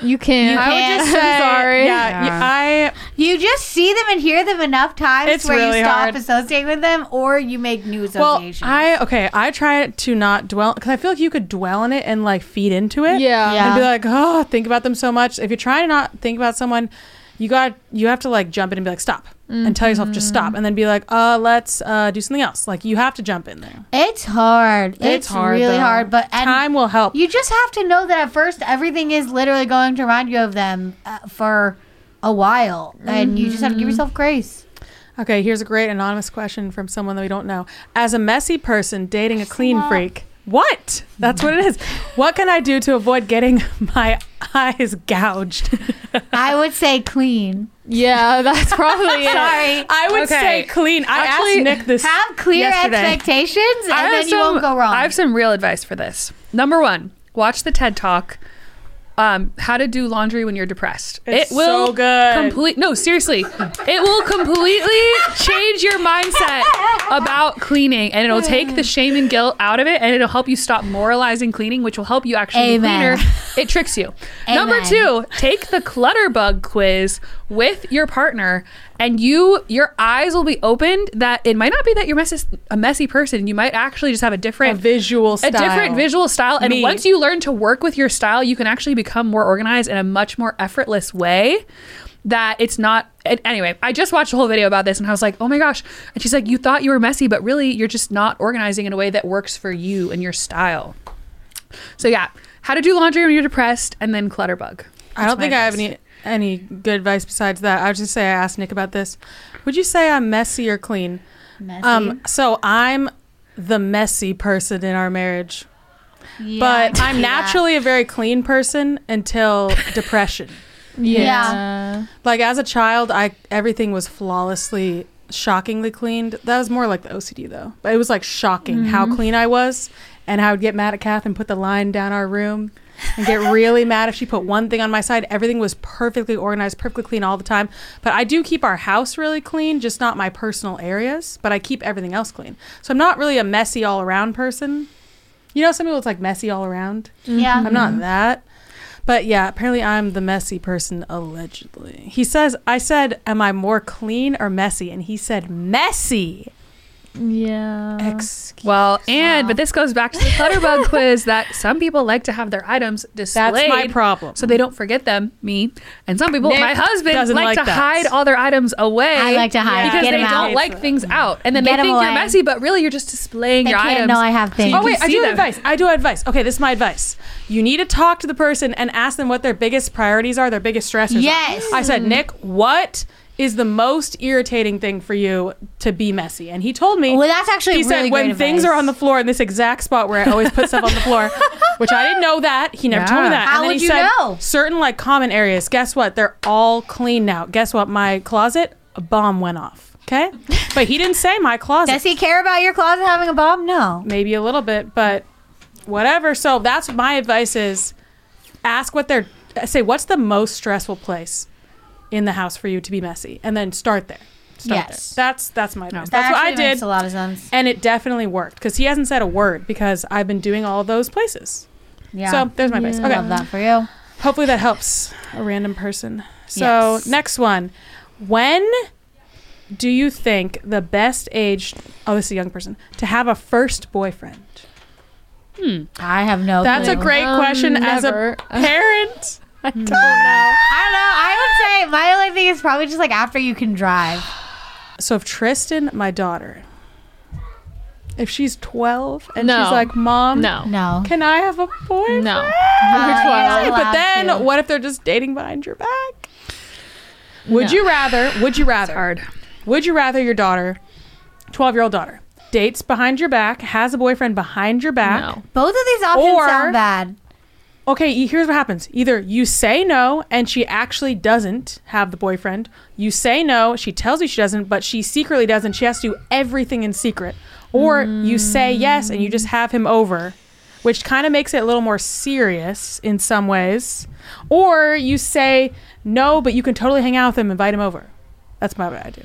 You can't. You I would can't. just [laughs] say, Sorry. Yeah, Yeah. I You just see them and hear them enough times It's where really you stop hard. associating with them, or you make new well, associations. I okay. I try to not dwell because I feel like you could dwell in it and like feed into it. Yeah. Yeah. and be like, oh, think about them so much. If you're trying to not think about someone, you got you have to like jump in and be like, stop, and tell yourself just stop, and then be like, uh, let's uh do something else. Like you have to jump in there. it's hard. It's, hard, really though. hard. But and Time will help. you just have to know that at first everything is literally going to remind you of them uh, for a while, and you just have to Mm-hmm. give yourself grace. Okay, here's a great anonymous question from someone that we don't know. As a messy person dating a clean freak, what? That's what it is. What can I do to avoid getting [laughs] my eyes gouged? I would say clean. Yeah, that's [laughs] probably it. Sorry. I would Okay. say clean. I Actually, asked Nick this. Have clear yesterday. expectations, and I have then you some- won't go wrong. I have some real advice for this. Number one, watch the TED Talk. Um, how to do laundry when you're depressed. It's it will so good. Complete. No, seriously, it will completely change your mindset about cleaning, and it'll take the shame and guilt out of it, and it'll help you stop moralizing cleaning, which will help you actually Amen. be cleaner. It tricks you. Number two, take the Clutterbug quiz with your partner and you your eyes will be opened that it might not be that you're messy, a messy person you might actually just have a a different visual style. a different visual style and Me. once you learn to work with your style you can actually become more organized in a much more effortless way that it's not anyway i just watched a whole video about this and i was like oh my gosh and she's like you thought you were messy but really you're just not organizing in a way that works for you and your style so yeah how to do laundry when you're depressed and then clutterbug I don't my think I have any any good advice besides that. I was just say I asked Nick about this. Would you say I'm messy or clean? Messy. Um, so I'm the messy person in our marriage, Yeah, but I I'm see that. naturally a very clean person until [laughs] depression. Yeah. Like as a child, I everything was flawlessly, shockingly cleaned. That was more like the OCD though. But it was like shocking how clean I was, and I would get mad at Kath and put the line down our room, and get really [laughs] mad if she put one thing on my side. Everything was perfectly organized, perfectly clean all the time. But I do keep our house really clean, just not my personal areas. But I keep everything else clean. So I'm not really a messy all around person. You know, some people it's like messy all around. Yeah. I'm not mm-hmm. that. But yeah, apparently I'm the messy person allegedly. He says, I said, Am I more clean or messy? And he said, Messy. Yeah. Excuse Well, and but this goes back to the Clutterbug [laughs] quiz that some people like to have their items displayed. That's my problem. So they don't forget them, me. And some people, Nick my husband, like, like to that. hide all their items away. I like to hide. because Get they 'em don't out. like things out, and then Get they 'em think you're messy, but really you're just displaying They your can't items. know I have things. you Oh wait, I do them. advice. I do advice. Okay, this is my advice. You need to talk to the person and ask them what their biggest priorities are, their biggest stressors. are. Yes. I said, Nick, what is the most irritating thing for you to be messy? And he told me. Well, that's actually he really said when things advice. are on the floor in this exact spot where I always put stuff on the floor, [laughs] which I didn't know that. He never told me that. How and then would he you said know? certain like common areas. Guess what? They're all clean now. Guess what? My closet, a bomb went off. Okay, [laughs] but he didn't say my closet. Does he care about your closet having a bomb? No. maybe a little bit, but whatever. So that's my advice is ask what they're say what's the most stressful place in the house for you to be messy and then start there. Start Yes. there. That's that's my advice. That That's what I actually makes did. a lot of sense. And it definitely worked because he hasn't said a word because I've been doing all those places. Yeah. So there's my advice. Okay. love that for you. Hopefully that helps a random person. So Yes. next one. When do you think the best age oh this is a young person to have a first boyfriend? Hmm. I have no That's a great Um, question as a [laughs] parent. [laughs] I don't know. I don't know. I would say my only thing is probably just like after you can drive. So if Tristan, my daughter, if she's 12 and No. she's like, "Mom, No. No. can I have a boyfriend?" No. Uh, You're you're 12. not but allowed then to. what if they're just dating behind your back? Would No. you rather? Would you rather? Hard. Would you rather your daughter, 12-year-old daughter, dates behind your back, has a boyfriend behind your back? No. Both of these options Or- sound bad. Okay, here's what happens. Either you say no and she actually doesn't have the boyfriend. You say no, she tells you she doesn't, but she secretly doesn't. She has to do everything in secret. Or you say yes and you just have him over, which kind of makes it a little more serious in some ways. Or you say no, but you can totally hang out with him, invite him over. That's my what I do.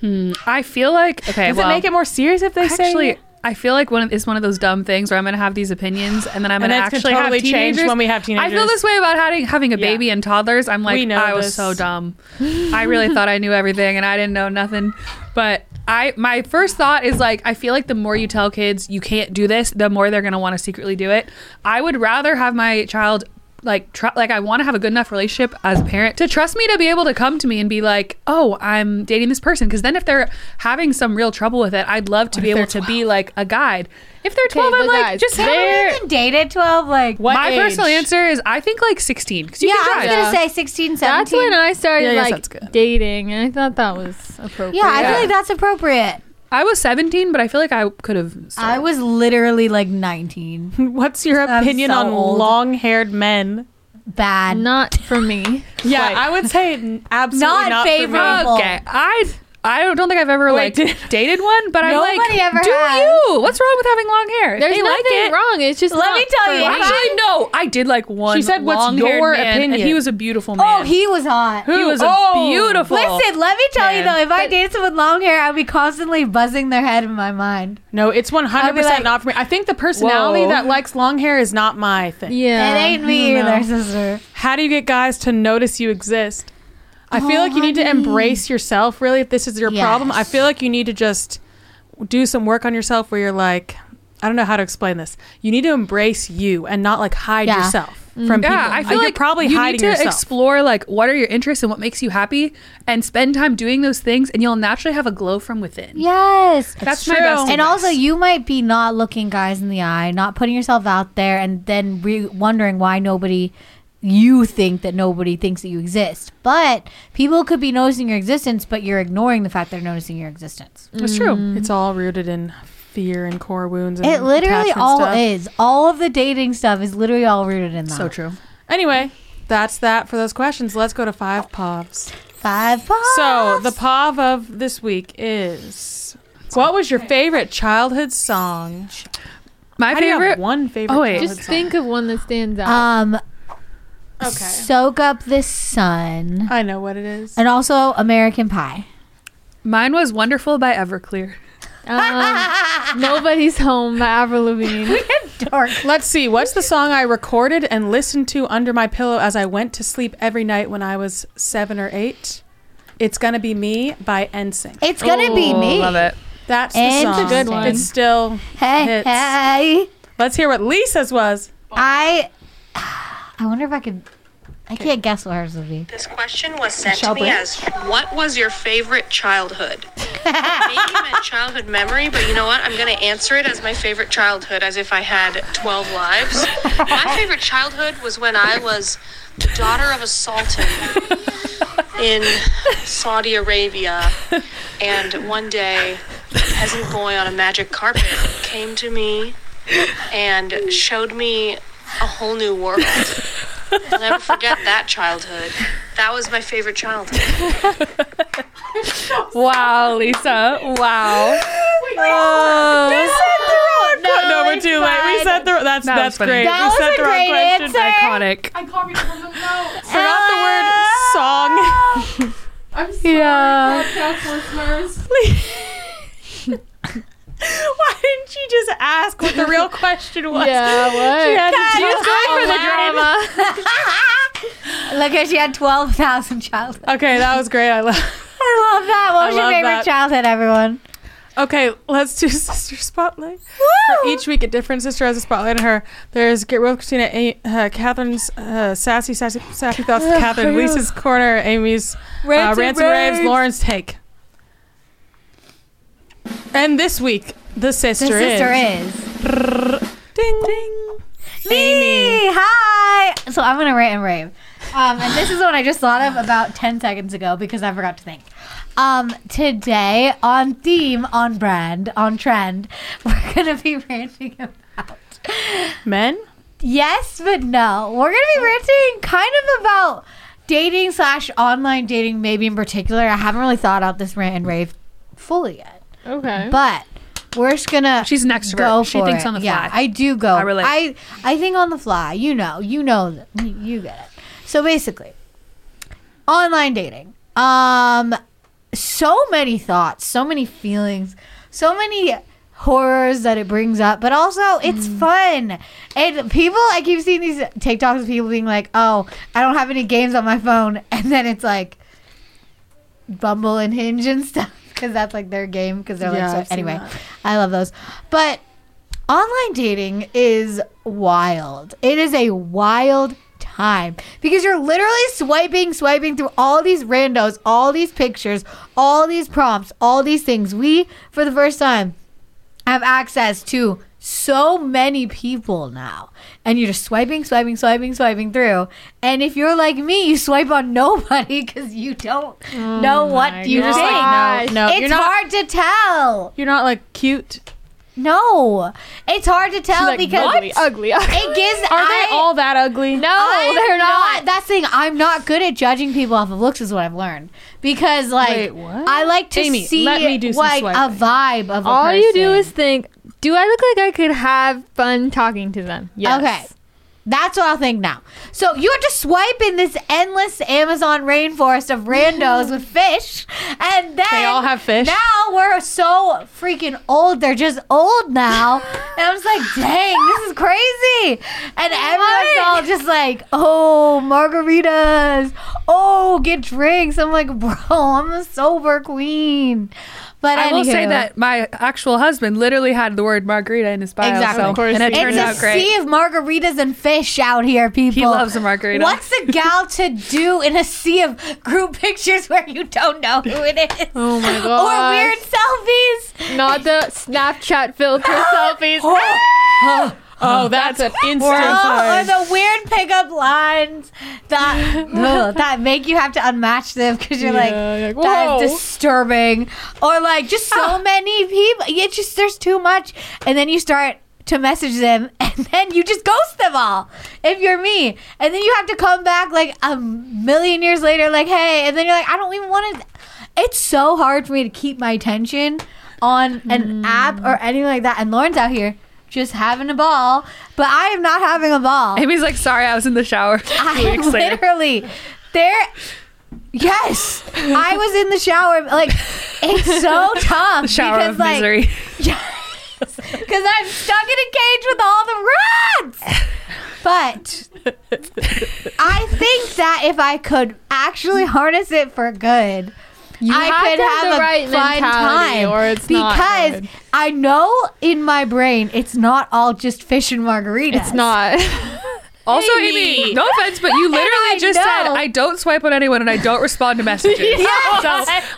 Hmm. I feel like okay. Does well, it make it more serious if they say actually, I feel like one of, it's one of those dumb things where I'm going to have these opinions and then I'm going to actually totally have change teenagers. when we have teenagers. I feel this way about having having a Yeah. baby and toddlers. I'm like, I was so dumb. I really thought I knew everything and I didn't know nothing. But I my first thought is like I feel like the more you tell kids you can't do this, the more they're going to want to secretly do it. I would rather have my child like tr- like I want to have a good enough relationship as a parent to trust me to be able to come to me and be like, "Oh, I'm dating this person." Because then if they're having some real trouble with it, I'd love to What be able they're to be like a guide. If they're 12, I'm like, guys, just Can They're- we even date at 12? Like, What my age? personal answer is I think like 16 because you yeah, I can was going to say 16, 17. That's when I started Yeah, I like dating, and I thought that was appropriate. yeah, I Yeah. feel like that's appropriate. I was 17, but I feel like I could have. I was literally like 19. [laughs] What's your I'm opinion so on old. long-haired men? Bad. not for me. Yeah, Like- I would say n- absolutely Not not, for me. favorable. Okay, I I don't think I've ever Wait, like did- [laughs] dated one, but I'm like, Nobody ever do has. you? What's wrong with having long hair? If There's they like it. wrong. It's just Let not me tell you, me. I- Actually, no. I did like one. She said, "What's your man, And opinion?" he was a beautiful oh, man. Oh, he was hot. He was a Oh. beautiful. Listen, let me tell you though, if I But- dated someone with long hair, I'd be constantly buzzing their head in my mind. No, it's 100 percent like- not for me. I think the personality Whoa. that likes long hair is not my thing. Yeah, it ain't me either, sister. How do you get guys to notice you exist? I feel Oh, like you need to embrace yourself. Really, if this is your problem, I feel like you need to just do some work on yourself. Where you're like, I don't know how to explain this. You need to embrace you and not like hide Yeah. yourself mm-hmm. from people. Yeah, I uh, feel you're like probably you hiding need to yourself. explore like what are your interests and what makes you happy, and spend time doing those things, and you'll naturally have a glow from within. Yes. That's true. my best. And advice. also, you might be not looking guys in the eye, not putting yourself out there, and then re- wondering why nobody, you think that nobody thinks that you exist. But people could be noticing your existence, but you're ignoring the fact they're noticing your existence. That's true. It's all rooted in fear and core wounds. And It literally all stuff. is. All of the dating stuff is literally all rooted in that. So true. Anyway, that's that for those questions. Let's go to five povs. Five pops. So the pov of this week is what was your favorite childhood song? My How do you have favorite. one favorite. Oh, wait. childhood Just song? think of one that stands out. um, Okay, soak up the sun, I know what it is. and also American Pie. Mine was "Wonderful" by Everclear. [laughs] Um, Nobody's home by Avril Lavigne. [laughs] Dark. Let's see. What's the song I recorded and listened to under my pillow as I went to sleep every night when I was seven or eight? It's gonna be me by NSYNC. It's gonna be me. Love it. That's the It's a good one. It's still. Hey, Hits. hey. Let's hear what Lisa's was. I I wonder if I could I can't guess what hers would be. This question was sent Michelle to me Branch? as What was your favorite childhood? [laughs] Maybe my childhood memory, but you know what? I'm going to answer it as my favorite childhood as if I had 12 lives. My [laughs] favorite childhood was when I was the daughter of a sultan in Saudi Arabia. And one day, a peasant boy on a magic carpet came to me and showed me a whole new world. I'll never forget that childhood. That was my favorite childhood. [laughs] Wow, Lisa. Wow. no, we set the no, we're it's too late. We fine. said the that's That was that's funny. great. That we was said a the wrong great question. answer. Iconic. I copied it from the notes. Forgot the word song. [laughs] I'm sorry, Yeah. podcast listeners. [laughs] [laughs] Why didn't she just ask what the real question was? Yeah, [laughs] what? She had to Guys, just I for the drama. [laughs] Look at she had twelve thousand childhood. Okay, that was great. I love. I love that. What I was your favorite that. childhood, everyone? Okay, let's do sister spotlight. For each week, a different sister has a spotlight on her. There's Get Real Christina, A- uh, Catherine's uh, sassy, sassy, sassy thoughts. with Catherine, Lisa's corner, Amy's uh, Rants rants, and and raves, raves. Lauren's take. And this week, the sister, The sister is, is ding ding. me. Hi. So I'm gonna rant and rave. Um, and this is what I just thought of about ten seconds ago because I forgot to think. Um, today on theme, on brand, on trend, [laughs] we're gonna be ranting about Men. Yes, but no. We're gonna be ranting kind of about dating slash online dating, maybe in particular. I haven't really thought out this rant and rave fully yet, Okay. but we're just gonna. She's an extrovert. Go She thinks it. on the fly. Yeah, fly. I do go. I relate. I I think on the fly. You know. You know. that- You, you get it. So basically, online dating. Um, so many thoughts, so many feelings, so many horrors that it brings up, but also it's Mm. fun. And people, I keep seeing these TikToks of people being like, "Oh, I don't have any games on my phone," [laughs] and then it's like Bumble and Hinge and stuff because that's like their game because they're Yeah, like. So, anyway. I love those, but online dating is wild. It is a wild time because you're literally swiping, swiping through all these randos, all these pictures, all these prompts, all these things. We, for the first time, have access to so many people now. And you're just swiping, swiping, swiping, swiping through. And if you're like me, you swipe on [laughs] nobody because you don't oh know what you think. like, no, no. it's you're not. hard to tell. You're not like cute. No, it's hard to tell Like, because ugly, ugly, ugly. it gives. Are I, they all that ugly? No, I'm they're not. That's the thing. I'm not good at judging people off of looks, is what I've learned. Because like, Wait, what? I like to Amy, see let me do some like swiping. a vibe of a All you do is think, do I look like I could have fun talking to them? Yes. Okay. That's what I'll think now. So you have to swipe in this endless Amazon rainforest of randos with [laughs] fish, and then They all have fish? Now we're so freaking old; they're just old now, [laughs] and I'm just like, dang, this is crazy. And everyone's all just like, oh, margaritas, oh, get drinks. I'm like, [laughs] bro, I'm a sober queen. But I will say that my actual husband literally had the word margarita in his bio. Exactly. So, Of course and it he turned it's out a great. sea of margaritas and fish out here, people. He loves a margarita. What's a gal to do in a sea of group pictures where you don't know who it is? [laughs] Oh my god. Or weird selfies? Not the Snapchat filter [gasps] selfies. Oh, [gasps] [gasps] Oh, oh, that's, an instant. Oh, or the weird pickup lines that [laughs] ugh, that make you have to unmatch them because you're like, Yeah, you're like, that whoa. is disturbing. Or like just so ah. many people. It's just there's too much, and then you start to message them, [laughs] and then you just ghost them all. If you're me, and then you have to come back like a million years later, like hey, and then you're like, I don't even want to. It's so hard for me to keep my attention on an app mm. or anything like that. And Lauren's out here just having a ball, but I am not having a ball. Amy's like, sorry, I was in the shower. [laughs] I literally there. Yes, I was in the shower. Like it's so [laughs] tough. Shower because, of like, misery. [laughs] Because because I'm stuck in a cage with all the rats. But I think that if I could actually harness it for good, You I have could to have have, the a right fun mentality time or it's not because good. I know in my brain it's not all just fish and margaritas. It's not. [laughs] Also, Amy. Amy, no offense, but you literally I just said. I don't swipe on anyone and I don't respond to messages. [laughs] Yes. So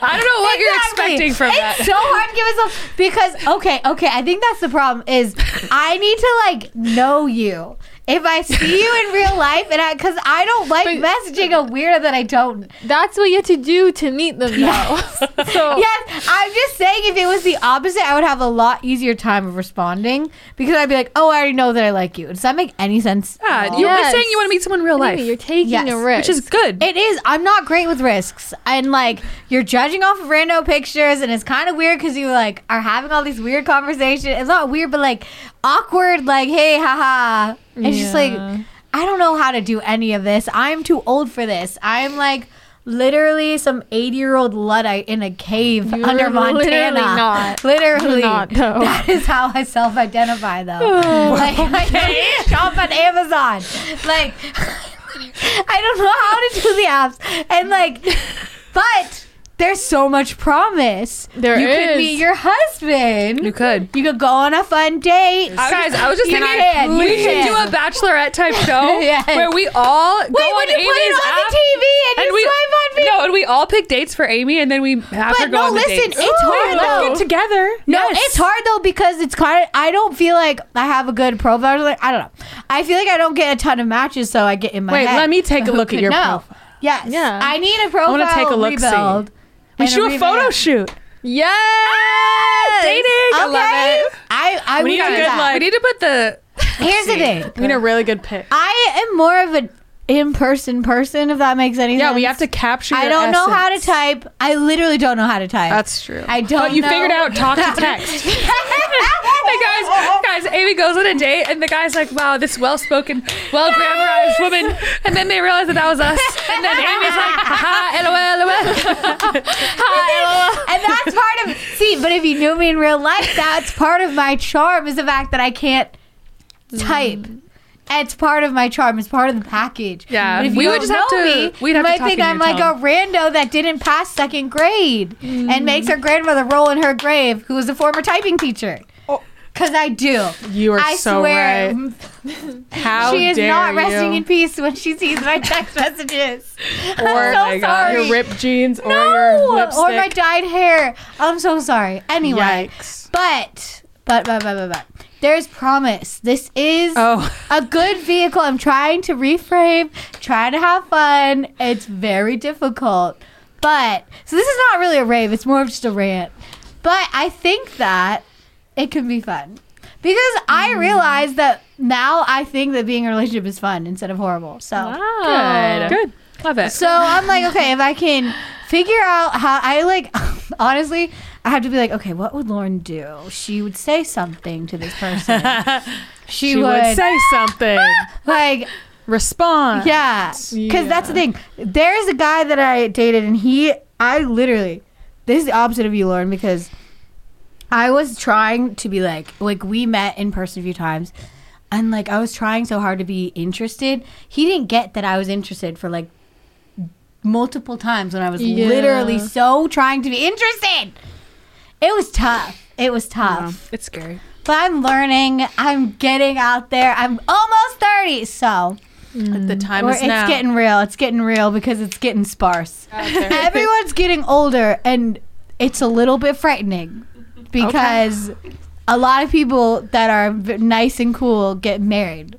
I don't know what you're expecting from it's that. It's so hard to give myself because okay, okay. I think that's the problem. Is I need to like know you. If I see you in real life, and I because I don't like But- messaging a weirdo that I don't. That's what you have to do to meet them, though. [laughs] so Yes, I'm just saying. If it was the opposite, I would have a lot easier time of responding because I'd be like, "Oh, I already know that I like you." Does that make any sense? at Yeah, all? you're Yes. saying you want to meet someone in real life, Amy, you're taking Yes. a risk. which is good. It is. I'm not great with risks, and like you're judging off of random pictures, and it's kind of weird because you like are having all these weird conversations. It's not weird, but like awkward. Like, hey, haha. It's just like I don't know how to do any of this. I'm too old for this. I'm like literally some 80 year old luddite in a cave You're under Montana. literally not. [laughs] Literally Not, though. [laughs] That is how I self identify though. Oh. like I don't shop on Amazon. Like [laughs] I don't know how to do the apps. And like but there's so much promise. There you could is. meet your husband. you could. You could go on a fun date. Guys, I was just thinking can, we you should do a bachelorette type show [laughs] Yes. where we all go Wait, on when you put it on app the TV and, and you we swipe on people. no, and we all pick dates for Amy, and then we have her go no, on the listen, dates. it's hard let's though. get together. No, Yes. it's hard though because it's kind of. I don't feel like I have a good profile. Like, I don't know. I feel like I don't get a ton of matches, so I get in my head. Wait, head. let me take a [laughs] look at your know? profile. Yes. Yeah. I need a profile. I wanna take a look-see. rebuild We and should do a revamp. photo shoot. yes. Ah, dating. I love it. I I We need a good, that. like- We need to put the. Here's the thing. We need a really good pic. I am more of an in-person person. If that makes any sense. Yeah, we have to capture. I don't know how to type. I literally don't know how to type. That's true. I don't. But you know figured out talk to [laughs] text. [laughs] Hey guys, guys, Amy goes on a date, and the guy's like, "Wow, this well-spoken, well-grammarized woman," and then they realize that that was us, and then Amy's like, "Ha, lol, lol." [laughs] Hi, and that's part of see but if you knew me in real life that's part of my charm is the fact that i can't type. Mm. It's part of my charm. It's part of the package. Yeah, but if we you would just have to- me, we'd have to might talk think i'm like tone. a rando that didn't pass second grade and mm. makes her grandmother roll in her grave who was a former typing teacher because i do You are I so swear, right. [laughs] How she is not you. resting in peace when she sees my text messages. Or I'm so my uh, God, sorry. your ripped jeans or no, your lipstick. or my dyed hair. I'm so sorry. Anyway, Yikes. but but but but but but there's promise. This is Oh. a good vehicle. I'm trying to reframe, trying to have fun. It's very difficult, but so this is not really a rave. It's more of just a rant. But I think that it can be fun because I mm. realize that now I think that being in a relationship is fun instead of horrible. So. Ah, wow. Good. Love it. So I'm like, okay, if I can figure out how I like, [laughs] honestly, I have to be like, okay, what would Lauren do? She would say something to this person. [laughs] She, She would, would say something. [laughs] like, Respond. yeah, because that's the thing. There's a guy that I dated, and he, I literally, this is the opposite of you, Lauren, because I was trying to be like, like we met in person a few times. And like I was trying so hard to be interested. He didn't get that I was interested for like multiple times when I was Yeah. literally so trying to be interested. It was tough. It was tough. it's scary. But I'm learning. I'm getting out there. I'm almost 30, so The time or is it's now. getting real. It's getting real because it's getting sparse. [laughs] Everyone's getting older, and it's a little bit frightening because a lot of people that are v- nice and cool get married.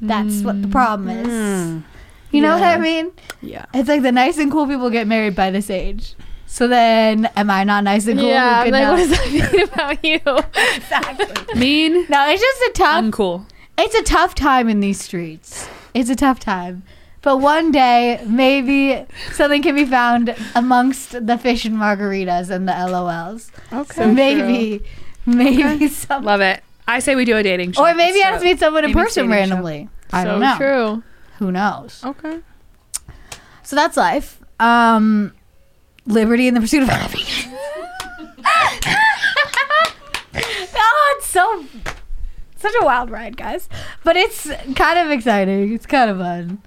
That's what the mm. problem is. Mm. You know what I mean? yeah. It's like the nice and cool people get married by this age. So then, am I not nice and cool? Yeah, like, what does that mean [laughs] about you? [laughs] exactly. Mean, No, it's just a tough. uncool. it's a tough time in these streets. It's a tough time. But one day, maybe something can be found amongst the fish and margaritas and the LOLs. Okay. So maybe, maybe some, Love it. I say we do a dating show. or maybe I So- just meet someone in person dating show. randomly. I so don't know. true. Who knows? Okay. So that's life. Um, liberty in the pursuit of happiness. [laughs] oh, it's so such a wild ride, guys. But it's kind of exciting. It's kind of fun.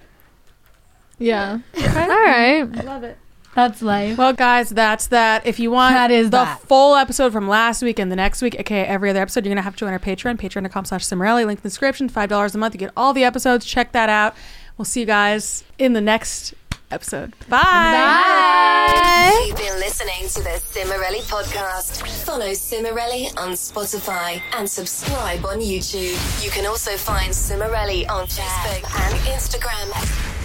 Yeah. All right. Love it. That's life. Well, guys, that's that. If you want That is the that. full episode from last week and the next week, okay, every other episode, you're gonna have to join our Patreon, patreon.com slash Cimorelli. Link in the description. Five dollars a month. You get all the episodes. Check that out. We'll see you guys in the next episode. Bye. You've been listening to the Cimorelli podcast. Follow Cimorelli on Spotify and subscribe on YouTube. You can also find Cimorelli on Facebook and Instagram.